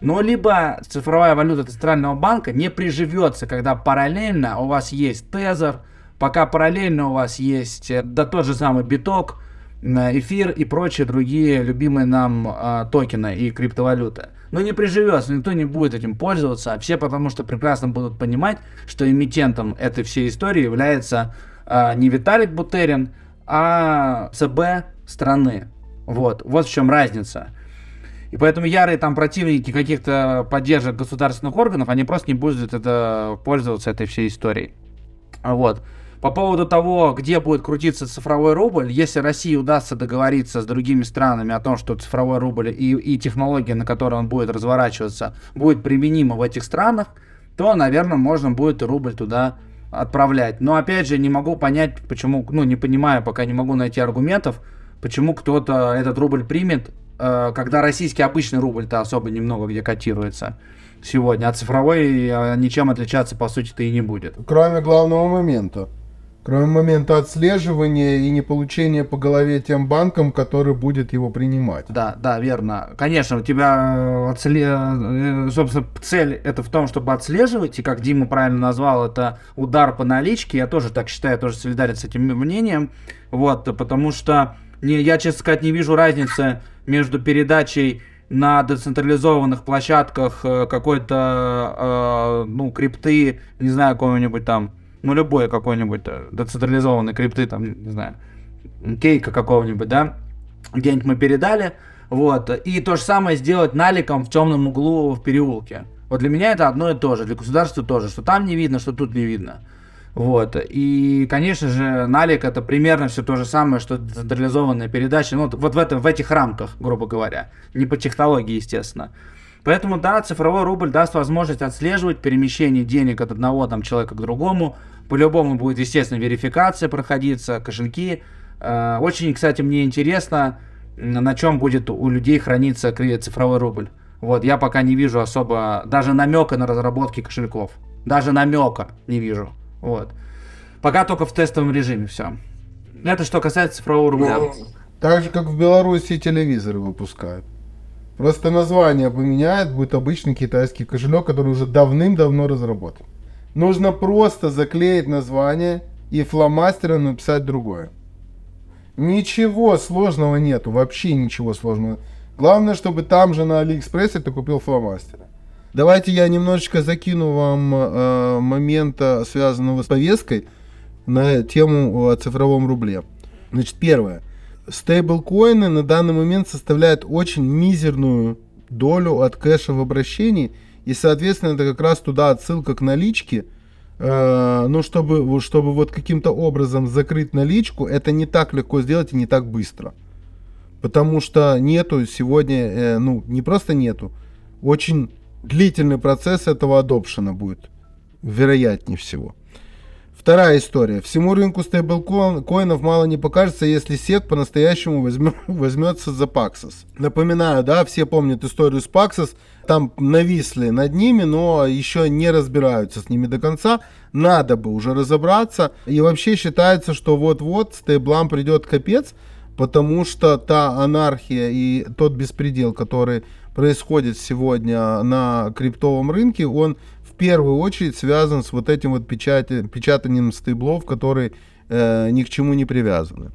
но либо цифровая валюта Центрального банка не приживется, когда параллельно у вас есть Тезер, пока параллельно у вас есть э, да тот же самый биток, э, эфир и прочие другие любимые нам э, токены и криптовалюты но не приживется, никто не будет этим пользоваться, а все потому что прекрасно будут понимать, что эмитентом этой всей истории является э, не Виталик Бутерин, а ЦБ страны. Вот, вот в чем разница. И поэтому ярые там противники каких-то поддержек государственных органов, они просто не будут это пользоваться этой всей историей. Вот. По поводу того, где будет крутиться цифровой рубль, если России удастся договориться с другими странами о том, что цифровой рубль и, и технология, на которой он будет разворачиваться, будет применима в этих странах, то, наверное, можно будет рубль туда отправлять. Но опять же, не могу понять, почему, ну, не понимаю, пока не могу найти аргументов, почему кто-то этот рубль примет, э, когда российский обычный рубль-то особо немного где котируется сегодня, а цифровой э, ничем отличаться по сути-то и не будет. Кроме главного момента. Кроме момента отслеживания и не получения по голове тем банкам, который будет его принимать. Да, да, верно. Конечно, у тебя э, отсле... Э, собственно, цель это в том, чтобы отслеживать, и как Дима правильно назвал, это удар по наличке. Я тоже так считаю, тоже солидарен с этим мнением. Вот, потому что не, я, честно сказать, не вижу разницы между передачей на децентрализованных площадках э, какой-то, э, ну, крипты, не знаю, какого-нибудь там ну, любой какой-нибудь э, децентрализованный крипты, там, не знаю, кейка какого-нибудь, да, где-нибудь мы передали, вот, и то же самое сделать наликом в темном углу в переулке. Вот для меня это одно и то же, для государства тоже, что там не видно, что тут не видно. Вот. И, конечно же, налик это примерно все то же самое, что централизованная передача. Ну, вот в, этом, в этих рамках, грубо говоря. Не по технологии, естественно. Поэтому, да, цифровой рубль даст возможность отслеживать перемещение денег от одного там, человека к другому. По-любому будет, естественно, верификация проходиться, кошельки. Э, очень, кстати, мне интересно, на чем будет у людей храниться цифровой рубль. Вот, я пока не вижу особо даже намека на разработки кошельков. Даже намека не вижу. Вот. Пока только в тестовом режиме все. Это что касается цифрового рубля. Так же, как в Беларуси телевизоры выпускают. Просто название поменяет, будет обычный китайский кошелек, который уже давным-давно разработан. Нужно просто заклеить название и фломастером написать другое. Ничего сложного нету, вообще ничего сложного. Главное, чтобы там же на Алиэкспрессе ты купил фломастеры. Давайте я немножечко закину вам э, момента, связанного с повесткой, на тему о цифровом рубле. Значит, первое. Стейблкоины на данный момент составляют очень мизерную долю от кэша в обращении, и, соответственно, это как раз туда отсылка к наличке. Э, ну, чтобы, чтобы вот каким-то образом закрыть наличку, это не так легко сделать и не так быстро. Потому что нету сегодня, э, ну, не просто нету, очень длительный процесс этого адопшена будет, вероятнее всего. Вторая история. Всему рынку стейблкоинов мало не покажется, если SEC по-настоящему возьмет, возьмется за Paxos. Напоминаю, да, все помнят историю с Paxos. Там нависли над ними, но еще не разбираются с ними до конца. Надо бы уже разобраться. И вообще считается, что вот-вот стейблам придет капец, потому что та анархия и тот беспредел, который происходит сегодня на криптовом рынке, он первую очередь связан с вот этим вот печати, печатанием стейблов, которые э, ни к чему не привязаны.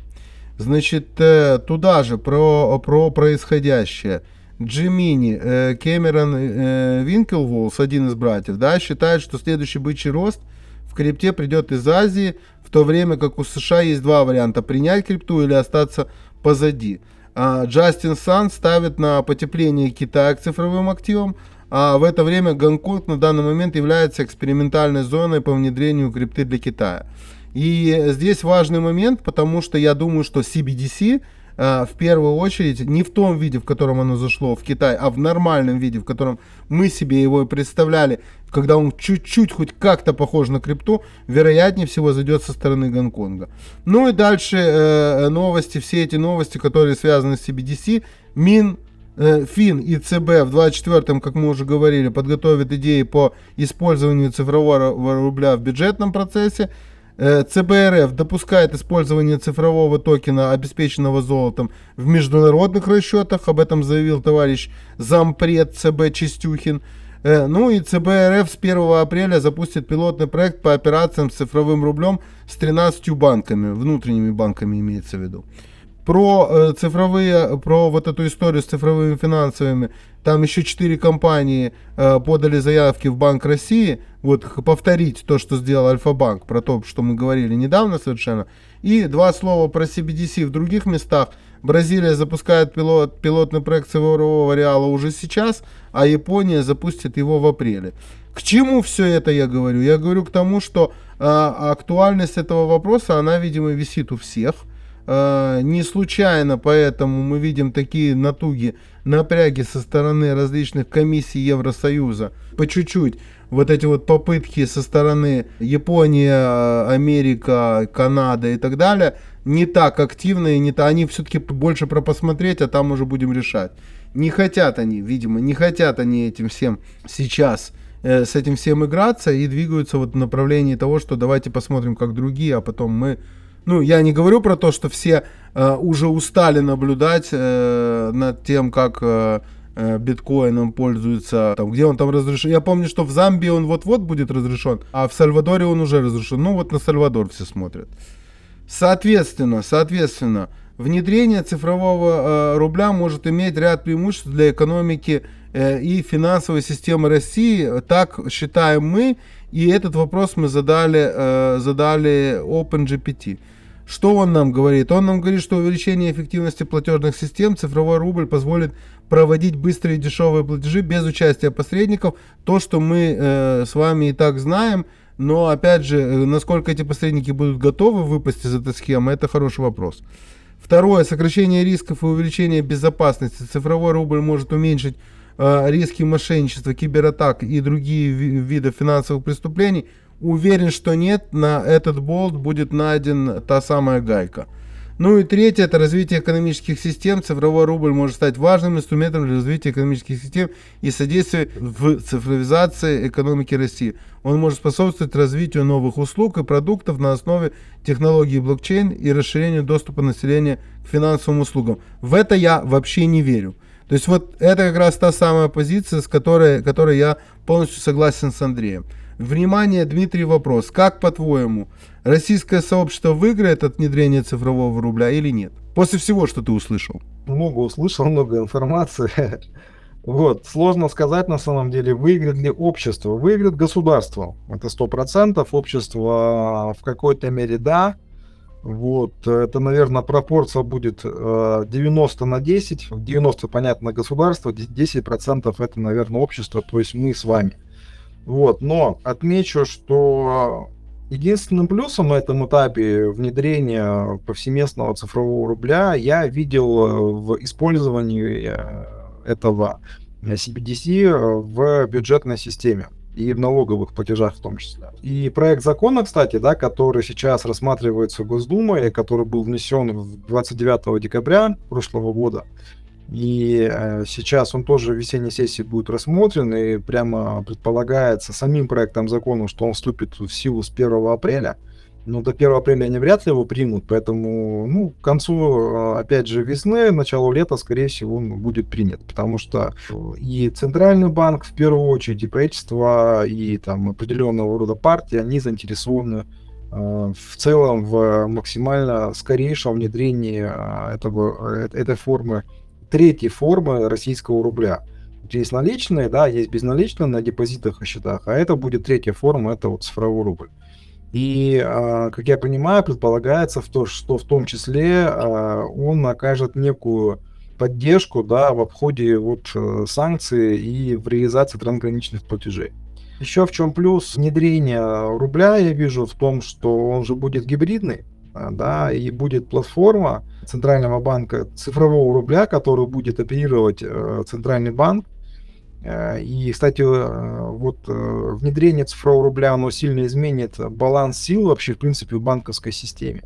Значит, э, туда же про, про происходящее. Джимини, э, Кэмерон э, Винкелволс, один из братьев, да, считает, что следующий бычий рост в крипте придет из Азии, в то время как у США есть два варианта, принять крипту или остаться позади. А, Джастин Сан ставит на потепление Китая к цифровым активам, а в это время Гонконг на данный момент является экспериментальной зоной по внедрению крипты для Китая. И здесь важный момент, потому что я думаю, что CBDC Э, в первую очередь не в том виде, в котором оно зашло в Китай, а в нормальном виде, в котором мы себе его и представляли, когда он чуть-чуть хоть как-то похож на крипту, вероятнее всего зайдет со стороны Гонконга. Ну и дальше э, новости, все эти новости, которые связаны с CBDC, Мин Фин и ЦБ в 24-м, как мы уже говорили, подготовят идеи по использованию цифрового рубля в бюджетном процессе. Э, ЦБРФ допускает использование цифрового токена, обеспеченного золотом, в международных расчетах. Об этом заявил товарищ зампред ЦБ Чистюхин. Э, ну и ЦБРФ с 1 апреля запустит пилотный проект по операциям с цифровым рублем с 13 банками, внутренними банками имеется в виду про цифровые, про вот эту историю с цифровыми финансовыми, там еще четыре компании э, подали заявки в Банк России, вот повторить то, что сделал Альфа-Банк, про то, что мы говорили недавно совершенно, и два слова про CBDC в других местах. Бразилия запускает пилот, пилотный проект цифрового реала уже сейчас, а Япония запустит его в апреле. К чему все это я говорю? Я говорю к тому, что э, актуальность этого вопроса, она, видимо, висит у всех – не случайно поэтому мы видим такие натуги, напряги со стороны различных комиссий Евросоюза. По чуть-чуть вот эти вот попытки со стороны Япония, Америка, Канада и так далее не так активные, не то, они все-таки больше про посмотреть, а там уже будем решать. Не хотят они, видимо, не хотят они этим всем сейчас э, с этим всем играться и двигаются вот в направлении того, что давайте посмотрим, как другие, а потом мы ну, я не говорю про то, что все э, уже устали наблюдать э, над тем, как э, э, биткоином пользуются, там, где он там разрешен. Я помню, что в Замбии он вот-вот будет разрешен, а в Сальвадоре он уже разрешен. Ну, вот на Сальвадор все смотрят. Соответственно, соответственно, внедрение цифрового э, рубля может иметь ряд преимуществ для экономики э, и финансовой системы России. Так считаем мы. И этот вопрос мы задали, э, задали OpenGPT. Что он нам говорит? Он нам говорит, что увеличение эффективности платежных систем, цифровой рубль позволит проводить быстрые и дешевые платежи без участия посредников. То, что мы э, с вами и так знаем, Но, опять же, э, насколько эти посредники будут готовы выпасть из этой схемы, это хороший вопрос. Второе, сокращение рисков и увеличение безопасности. Цифровой рубль может уменьшить э, риски мошенничества, кибератак и другие ви- виды финансовых преступлений. Уверен, что нет, на этот болт будет найден та самая гайка. Ну и третье, это развитие экономических систем. Цифровой рубль может стать важным инструментом для развития экономических систем и содействия в цифровизации экономики России. Он может способствовать развитию новых услуг и продуктов на основе технологии блокчейн и расширению доступа населения к финансовым услугам. В это я вообще не верю. То есть вот это как раз та самая позиция, с которой, которой я полностью согласен с Андреем. Внимание, Дмитрий, вопрос. Как, по-твоему, российское сообщество выиграет от внедрения цифрового рубля или нет? После всего, что ты услышал. Много услышал, много информации. Вот, сложно сказать на самом деле, выиграет ли общество. Выиграет государство. Это сто процентов. Общество в какой-то мере да. Вот, это, наверное, пропорция будет э, 90 на 10. 90, понятно, государство, 10% это, наверное, общество, то есть мы с вами. Вот, но отмечу, что единственным плюсом на этом этапе внедрения повсеместного цифрового рубля я видел э, в использовании э, этого CBDC в бюджетной системе и в налоговых платежах в том числе. И проект закона, кстати, да, который сейчас рассматривается Госдумой, который был внесен 29 декабря прошлого года, и э, сейчас он тоже в весенней сессии будет рассмотрен, и прямо предполагается самим проектом закона, что он вступит в силу с 1 апреля. Но до 1 апреля они вряд ли его примут, поэтому ну, к концу, опять же, весны, началу лета, скорее всего, он будет принят. Потому что и Центральный банк, в первую очередь, и правительство, и там определенного рода партии, они заинтересованы в целом в максимально скорейшем внедрении этого, этой формы третьей формы российского рубля. Есть наличные, да, есть безналичные на депозитах и счетах, а это будет третья форма, это вот цифровой рубль. И, как я понимаю, предполагается, в то, что в том числе он окажет некую поддержку да, в обходе вот э, санкций и в реализации трансграничных платежей. Еще в чем плюс внедрения рубля я вижу в том, что он же будет гибридный, да, и будет платформа центрального банка цифрового рубля, который будет оперировать э, центральный банк. Э, и, кстати, э, вот внедрение цифрового рубля, оно сильно изменит баланс сил вообще, в принципе, в банковской системе.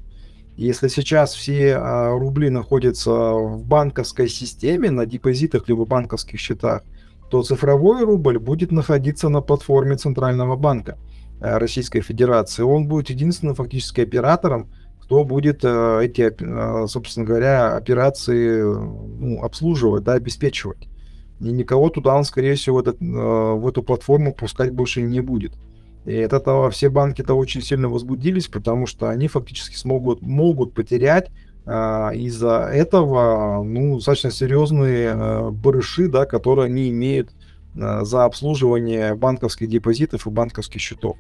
Если сейчас все рубли находятся в банковской системе, на депозитах либо банковских счетах, то цифровой рубль будет находиться на платформе Центрального банка Российской Федерации. Он будет единственным фактически оператором, кто будет э, эти, э, собственно говоря, операции ну, обслуживать, да, обеспечивать. И никого туда он, скорее всего, в, этот, э, в эту платформу пускать больше не будет. И от этого все банки-то очень сильно возбудились, потому что они фактически смогут, могут потерять э, из-за этого ну, достаточно серьезные э, барыши, да, которые они имеют э, за обслуживание банковских депозитов и банковских счетов.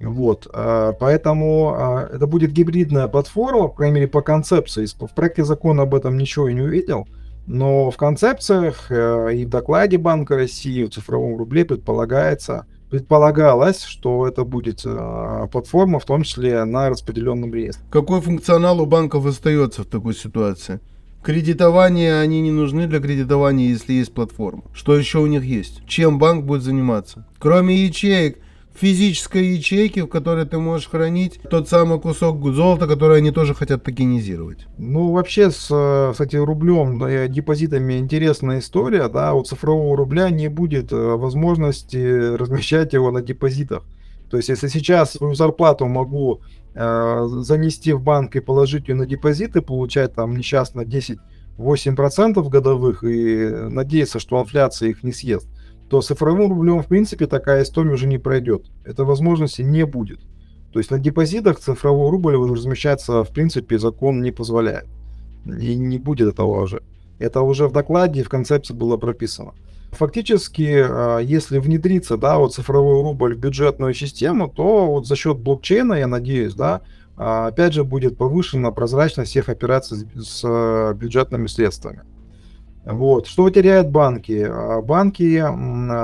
Вот, а, поэтому а, это будет гибридная платформа, по крайней мере, по концепции. В проекте закона об этом ничего я не увидел, но в концепциях э, и в докладе Банка России в цифровом рубле предполагается, предполагалось, что это будет а, платформа, в том числе на распределенном реестре. Какой функционал у банков остается в такой ситуации? Кредитование, они не нужны для кредитования, если есть платформа. Что еще у них есть? Чем банк будет заниматься? Кроме ячеек, физической ячейки, в которой ты можешь хранить тот самый кусок золота, который они тоже хотят токенизировать. Ну, вообще, с, кстати, рублем, да, депозитами интересная история, да, у цифрового рубля не будет э, возможности размещать его на депозитах. То есть, если сейчас свою зарплату могу э, занести в банк и положить ее на депозиты, получать там несчастно 10 8% годовых и надеяться, что инфляция их не съест, то цифровым рублем, в принципе, такая история уже не пройдет. Этой возможности не будет. То есть на депозитах цифровой рубль размещаться, в принципе, закон не позволяет. И не будет этого уже. Это уже в докладе и в концепции было прописано. Фактически, а, если внедриться, да, вот цифровой рубль в бюджетную систему, то вот за счет блокчейна, я надеюсь, да, а, опять же будет повышена прозрачность всех операций с а, бюджетными средствами. Вот. Что теряют банки? А, банки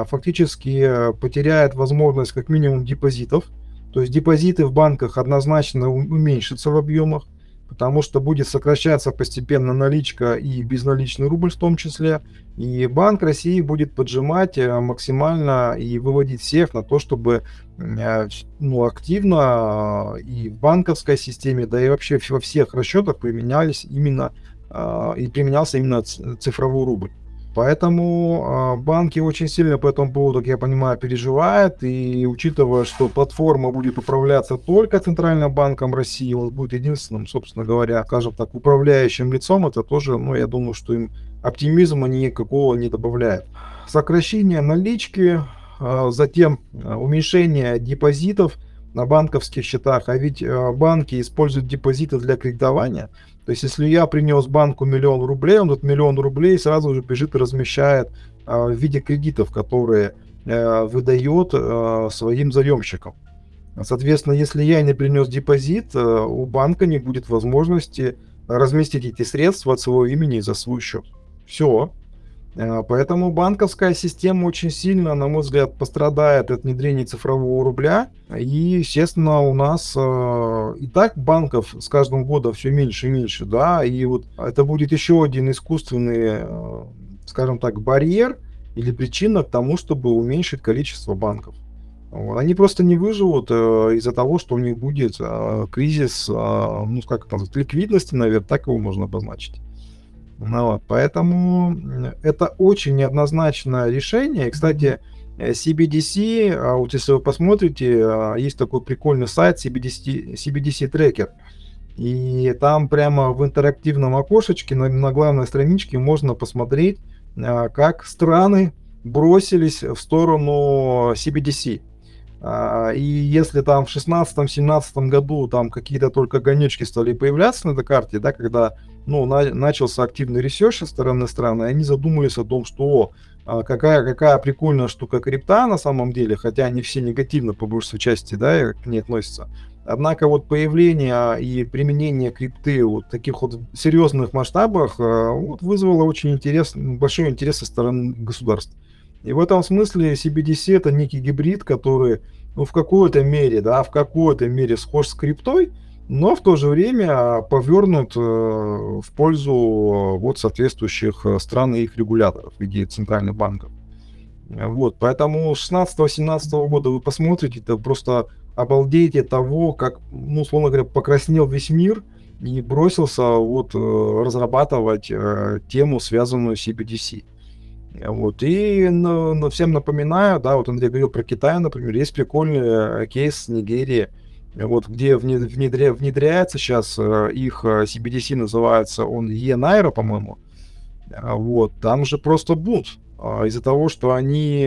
фактически потеряют возможность как минимум депозитов, То есть депозиты в банках однозначно уменьшатся в объемах, потому что будет сокращаться постепенно наличка и безналичный рубль в том числе. И Банк России будет поджимать э, максимально и выводить всех на то, чтобы э, ну, активно э, и в банковской системе, да и вообще во всех расчетах применялись именно и применялся именно цифровой рубль. Поэтому э, банки очень сильно по этому поводу, как я понимаю, переживают. И учитывая, что платформа будет управляться только Центральным банком России, он будет единственным, собственно говоря, скажем так, управляющим лицом, это тоже, ну, я думаю, что им оптимизма никакого не добавляет. Сокращение налички, э, затем уменьшение депозитов на банковских счетах, а ведь банки используют депозиты для кредитования – то есть, если я принес банку миллион рублей, он этот миллион рублей сразу же бежит и размещает а, в виде кредитов, которые а, выдает а, своим заемщикам. Соответственно, если я не принес депозит, а, у банка не будет возможности разместить эти средства от своего имени за свой счет. Все. Э, поэтому банковская система очень сильно, на мой взгляд, пострадает от внедрения цифрового рубля. И, естественно, у нас э, и так банков с каждым годом все меньше и меньше, да, и вот это будет еще один искусственный, э, скажем так, барьер или причина к тому, чтобы уменьшить количество банков. Вот. Они просто не выживут э, из-за того, что у них будет э, кризис, э, ну, как это ликвидности, наверное, так его можно обозначить. Ну, вот, поэтому это очень неоднозначное решение. И, кстати, CBDC, а вот если вы посмотрите, а, есть такой прикольный сайт CBDC, CBDC Tracker. И там прямо в интерактивном окошечке на, на главной страничке можно посмотреть, а, как страны бросились в сторону CBDC. И если там в 16-17 году там какие-то только огонечки стали появляться на этой карте, да, когда ну, на, начался активный research со стороны страны, они задумались о том, что а, какая, какая прикольная штука крипта на самом деле, хотя они все негативно по большей части, да, к ней относятся. Однако вот появление и применение крипты вот таких вот серьезных масштабах а, вот, вызвало очень интерес, большой интерес со стороны государств. И в этом смысле CBDC это некий гибрид, который ну, в какой-то мере, да, в какой-то мере схож с криптой, но в то же время повернут э, в пользу э, вот соответствующих э, стран и их регуляторов в виде центральных банков. Вот, поэтому с 16-17 года вы посмотрите, это просто обалдеете того, как, ну, условно говоря, покраснел весь мир и бросился вот разрабатывать тему, связанную с CBDC. Вот, и ну, всем напоминаю, да, вот Андрей говорил про Китай, например, есть прикольный кейс Нигерии, вот где внедря, внедряется сейчас э, их э, CBDC называется он e по-моему. А вот, там же просто бунт. А, из-за того, что они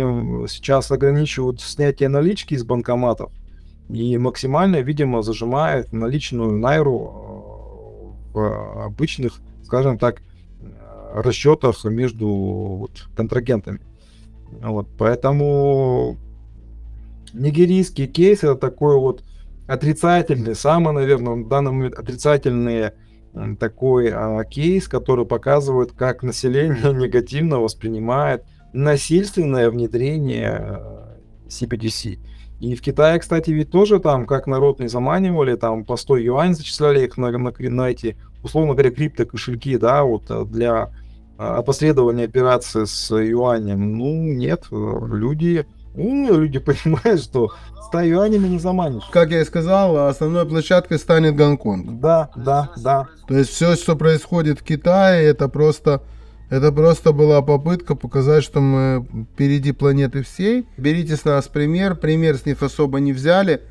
сейчас ограничивают снятие налички из банкоматов и максимально, видимо, зажимают наличную найру э, в обычных, скажем так, расчетах между вот, контрагентами. Вот, поэтому нигерийский кейс это такой вот отрицательный, самый, наверное, в данный момент отрицательный такой а, кейс, который показывает, как население негативно воспринимает насильственное внедрение CBDC. А, И в Китае, кстати, ведь тоже там, как народ не заманивали, там по 100 юань зачисляли их на, на, на эти, условно говоря, криптокошельки, да, вот а, для опосредования операции с юанем. Ну, нет, люди умные люди понимают, что 100 юанями не заманишь. Как я и сказал, основной площадкой станет Гонконг. Да, да, да. То есть все, что происходит в Китае, это просто, это просто была попытка показать, что мы впереди планеты всей. Берите с нас пример. Пример с них особо не взяли.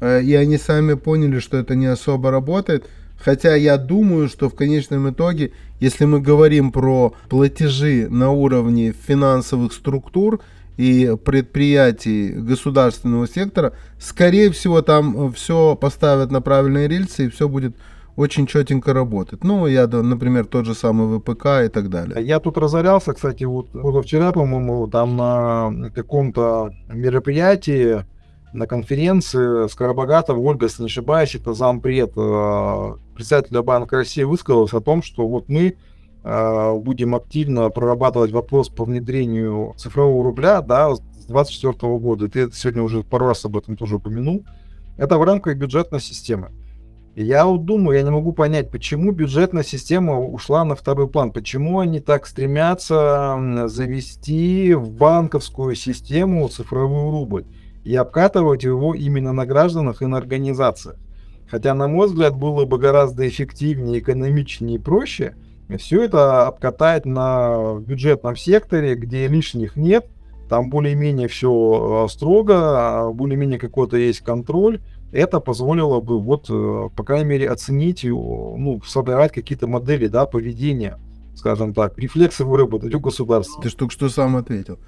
Э, и они сами поняли, что это не особо работает. Хотя я думаю, что в конечном итоге, если мы говорим про платежи на уровне финансовых структур, и предприятий государственного сектора, скорее всего, там все поставят на правильные рельсы и все будет очень четенько работать. Ну, я, например, тот же самый ВПК и так далее. Я тут разорялся, кстати, вот вчера, по-моему, там на каком-то мероприятии, на конференции Скоробогатов Ольга, если не ошибаюсь, это зампред э, председателя Банка России высказалась о том, что вот мы будем активно прорабатывать вопрос по внедрению цифрового рубля, да, с 2024 года. Ты сегодня уже пару раз об этом тоже упомянул. Это в рамках бюджетной системы. Я вот думаю, я не могу понять, почему бюджетная система ушла на второй план, почему они так стремятся завести в банковскую систему цифровой рубль и обкатывать его именно на гражданах и на организациях. Хотя, на мой взгляд, было бы гораздо эффективнее, экономичнее и проще все это обкатать на бюджетном секторе, где лишних нет, там более-менее все строго, а более-менее какой-то есть контроль, это позволило бы вот, э, по крайней мере, оценить, ну, собирать какие-то модели, да, поведения, скажем так, рефлексы выработать у государства. Ты только что сам ответил.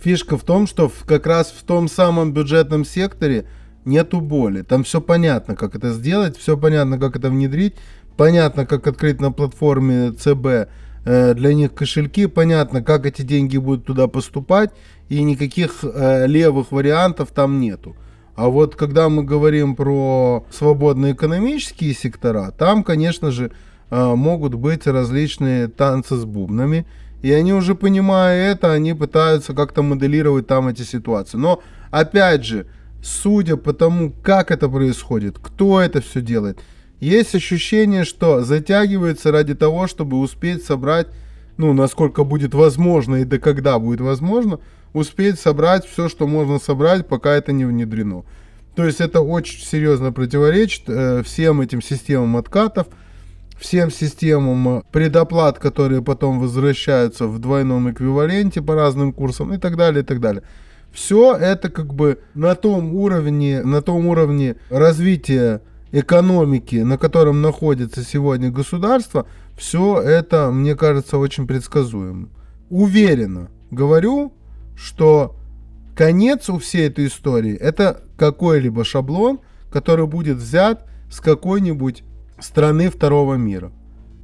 Фишка в том, что в, как раз в том самом бюджетном секторе нету боли. Там все понятно, как это сделать, все понятно, как это внедрить, понятно, как открыть на платформе ЦБ э, для них кошельки, понятно, как эти деньги будут туда поступать, и никаких э, левых вариантов там нету. А вот когда мы говорим про свободные экономические сектора, там, конечно же, э, могут быть различные танцы с бубнами. И они уже понимая это, они пытаются как-то моделировать там эти ситуации. Но, опять же, судя по тому, как это происходит, кто это все делает, есть ощущение, что затягивается ради того, чтобы успеть собрать, ну, насколько будет возможно и до когда будет возможно, успеть собрать все, что можно собрать, пока это не внедрено. То есть это очень серьезно противоречит э, всем этим системам откатов, всем системам предоплат, которые потом возвращаются в двойном эквиваленте по разным курсам и так далее, и так далее. Все это как бы на том уровне, на том уровне развития экономики, на котором находится сегодня государство, все это, мне кажется, очень предсказуемо. Уверенно говорю, что конец у всей этой истории это какой-либо шаблон, который будет взят с какой-нибудь страны второго мира.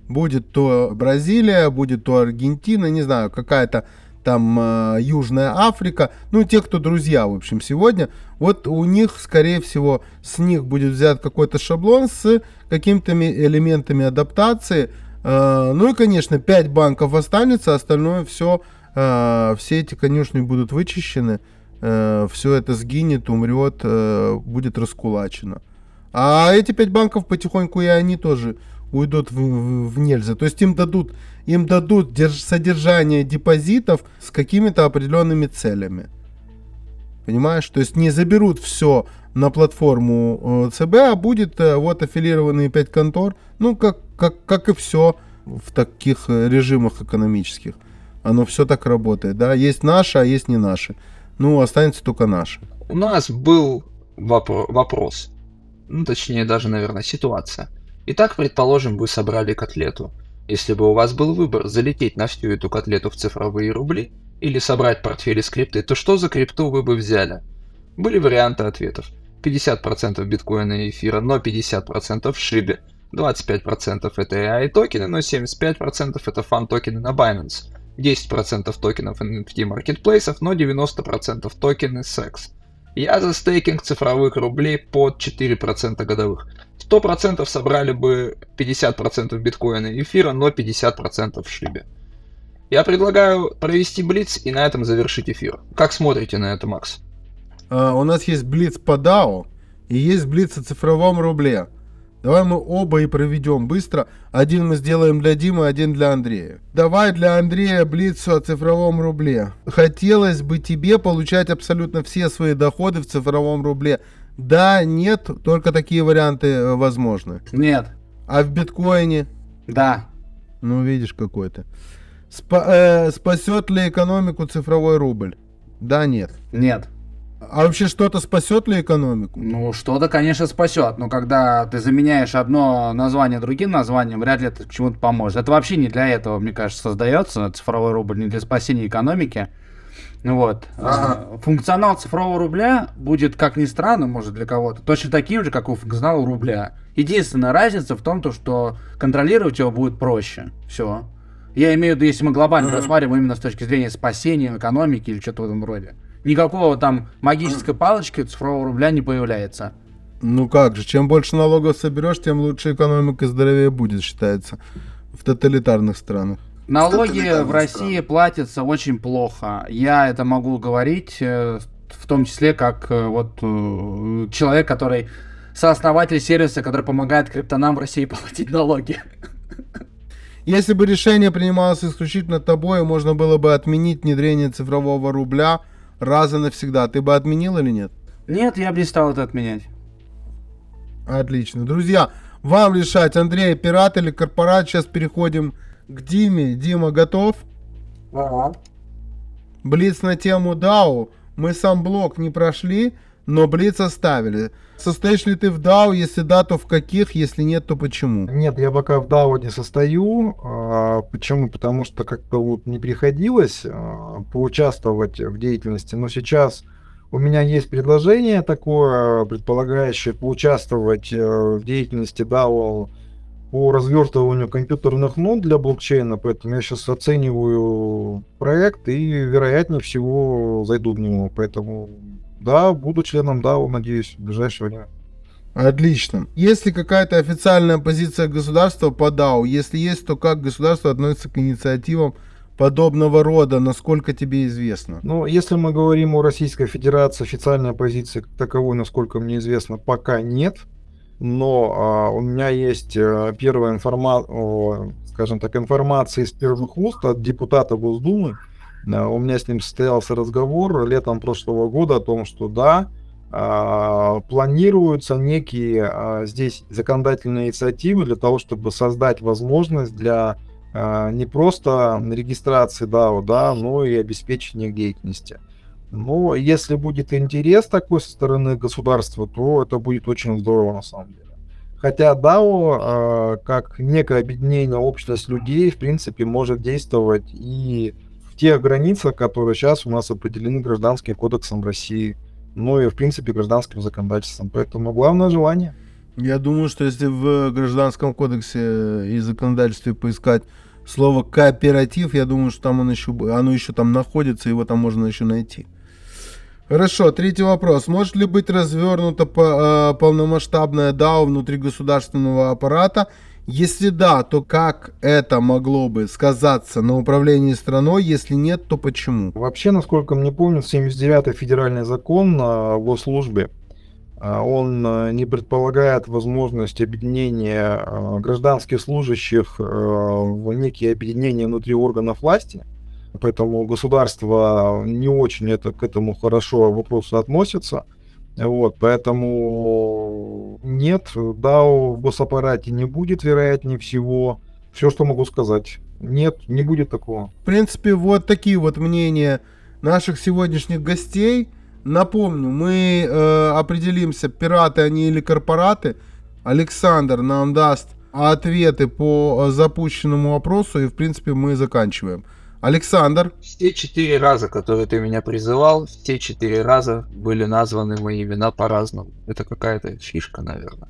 Будет то Бразилия, будет то Аргентина, не знаю, какая-то там э, Южная Африка, ну, те, кто друзья, в общем, сегодня, вот у них, скорее всего, с них будет взят какой-то шаблон с какими-то элементами адаптации, э, ну и, конечно, 5 банков останется, остальное все э, все эти конюшни будут вычищены, э, все это сгинет, умрет, э, будет раскулачено. А эти пять банков потихоньку и они тоже уйдут в, в, в нельзя. То есть им дадут, им дадут держ, содержание депозитов с какими-то определенными целями. Понимаешь? То есть не заберут все на платформу э, ЦБ, а будет э, вот аффилированные пять контор, ну как, как, как и все в таких э, режимах экономических. Оно все так работает, да. Есть наши, а есть не наши. Ну, останется только наши. У нас был вопро- вопрос. Ну, точнее, даже, наверное, ситуация. Итак, предположим, вы собрали котлету. Если бы у вас был выбор залететь на всю эту котлету в цифровые рубли или собрать портфели скрипты, то что за крипту вы бы взяли? Были варианты ответов. 50% биткоина и эфира, но 50% в шибе. 25% это AI токены, но 75% это фан токены на Binance. 10% токенов NFT маркетплейсов, но 90% токены секс. Я за стейкинг цифровых рублей под 4% годовых. 100% собрали бы 50% биткоина и эфира, но 50% в шибе. Я предлагаю провести блиц и на этом завершить эфир. Как смотрите на это, Макс? Uh, у нас есть блиц по DAO и есть блиц о цифровом рубле. Давай мы оба и проведем быстро. Один мы сделаем для Димы, один для Андрея. Давай для Андрея блицу о цифровом рубле. Хотелось бы тебе получать абсолютно все свои доходы в цифровом рубле. Да, нет, только такие варианты э, возможны. Нет. А в биткоине? Да. Ну, видишь, какой то Спа- э, спасет ли экономику цифровой рубль? Да, нет. Нет. А вообще что-то спасет ли экономику? Ну, что-то, конечно, спасет. Но когда ты заменяешь одно название другим названием, вряд ли это к чему-то поможет. Это вообще не для этого, мне кажется, создается цифровой рубль, не для спасения экономики. Вот. Ага. Функционал цифрового рубля будет, как ни странно, может для кого-то, точно таким же, как у функционала рубля. Единственная разница в том, то, что контролировать его будет проще. Все. Я имею в виду, если мы глобально рассматриваем именно с точки зрения спасения экономики или что-то в этом роде никакого там магической палочки цифрового рубля не появляется. Ну как же, чем больше налогов соберешь, тем лучше экономика здоровее будет, считается, в тоталитарных странах. Налоги в России платятся очень плохо. Я это могу говорить, э, в том числе как э, вот э, человек, который сооснователь сервиса, который помогает криптонам в России платить налоги. Если бы решение принималось исключительно тобой, можно было бы отменить внедрение цифрового рубля раз и навсегда. Ты бы отменил или нет? Нет, я бы не стал это отменять. Отлично. Друзья, вам решать, Андрей, пират или корпорат. Сейчас переходим к Диме. Дима, готов? Ага. Блиц на тему DAO. Мы сам блок не прошли, но Блиц оставили. Состоишь ли ты в DAO? Если да, то в каких? Если нет, то почему? Нет, я пока в DAO не состою. А, почему? Потому что как-то вот не приходилось а, поучаствовать в деятельности. Но сейчас у меня есть предложение такое, предполагающее поучаствовать э, в деятельности DAO по развертыванию компьютерных нод для блокчейна, поэтому я сейчас оцениваю проект и, вероятнее всего, зайду в него. Поэтому, да, буду членом DAO, надеюсь, в ближайшее время. Отлично. Есть ли какая-то официальная позиция государства по DAO? Если есть, то как государство относится к инициативам подобного рода, насколько тебе известно? Ну, если мы говорим о Российской Федерации, официальной позиции как таковой, насколько мне известно, пока нет. Но а, у меня есть а, первая информация, скажем так, информация из первых уст от депутата Госдумы. А, у меня с ним состоялся разговор летом прошлого года о том, что да, а, планируются некие а, здесь законодательные инициативы для того, чтобы создать возможность для а, не просто регистрации DAO, да, но и обеспечения деятельности. Но если будет интерес такой со стороны государства, то это будет очень здорово на самом деле. Хотя DAO, э, как некое объединение, общность людей, в принципе, может действовать и тех границах, которые сейчас у нас определены гражданским кодексом России, ну и, в принципе, гражданским законодательством. Поэтому главное желание. Я думаю, что если в гражданском кодексе и законодательстве поискать слово кооператив, я думаю, что там он еще, оно еще там находится, его там можно еще найти. Хорошо, третий вопрос. Может ли быть развернута по, полномасштабная DAO внутри государственного аппарата? Если да, то как это могло бы сказаться на управлении страной? Если нет, то почему? Вообще, насколько мне помню, 79-й федеральный закон о госслужбе, а, он э, не предполагает возможность объединения э, гражданских служащих э, в некие объединения внутри органов власти. Поэтому государство не очень это, к этому хорошо вопросу относится. Вот, поэтому нет, да, в госаппарате не будет, вероятнее всего. Все, что могу сказать. Нет, не будет такого. В принципе, вот такие вот мнения наших сегодняшних гостей. Напомню, мы э, определимся, пираты они или корпораты. Александр нам даст ответы по запущенному вопросу, и, в принципе, мы заканчиваем. Александр. Все четыре раза, которые ты меня призывал, все четыре раза были названы мои имена по-разному. Это какая-то фишка, наверное.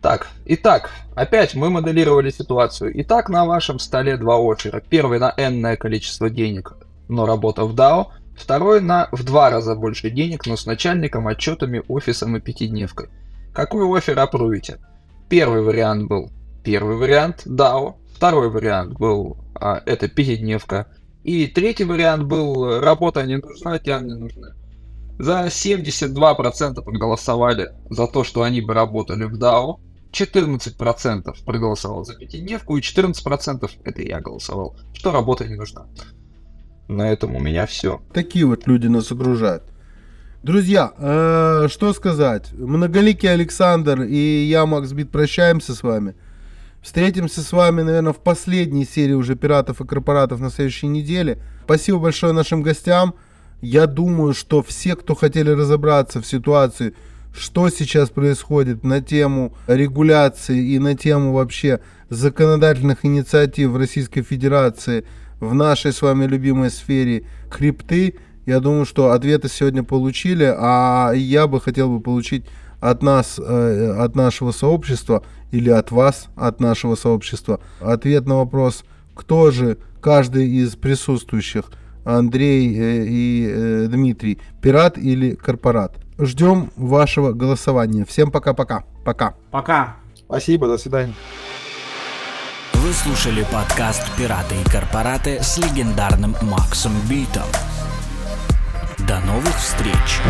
Так, итак, опять мы моделировали ситуацию. Итак, на вашем столе два оффера. Первый на энное количество денег, но работа в DAO. Второй на в два раза больше денег, но с начальником, отчетами, офисом и пятидневкой. Какой офер опруете? Первый вариант был первый вариант DAO. Второй вариант был а, это пятидневка. И третий вариант был работа не нужна, тян не нужна. За 72% проголосовали за то, что они бы работали в DAO. 14% проголосовал за пятидневку, и 14% это я голосовал, что работа не нужна. На этом у меня все. Такие вот люди нас окружают. Друзья, э, что сказать? Многоликий Александр и я, Макс Бит, прощаемся с вами. Встретимся с вами, наверное, в последней серии уже «Пиратов и корпоратов» на следующей неделе. Спасибо большое нашим гостям. Я думаю, что все, кто хотели разобраться в ситуации, что сейчас происходит на тему регуляции и на тему вообще законодательных инициатив в Российской Федерации в нашей с вами любимой сфере крипты, я думаю, что ответы сегодня получили, а я бы хотел бы получить от нас, э, от нашего сообщества или от вас, от нашего сообщества, ответ на вопрос, кто же каждый из присутствующих, Андрей э, и э, Дмитрий, пират или корпорат. Ждем вашего голосования. Всем пока-пока. Пока. Пока. Спасибо, до свидания. Вы слушали подкаст «Пираты и корпораты» с легендарным Максом Битом. До новых встреч!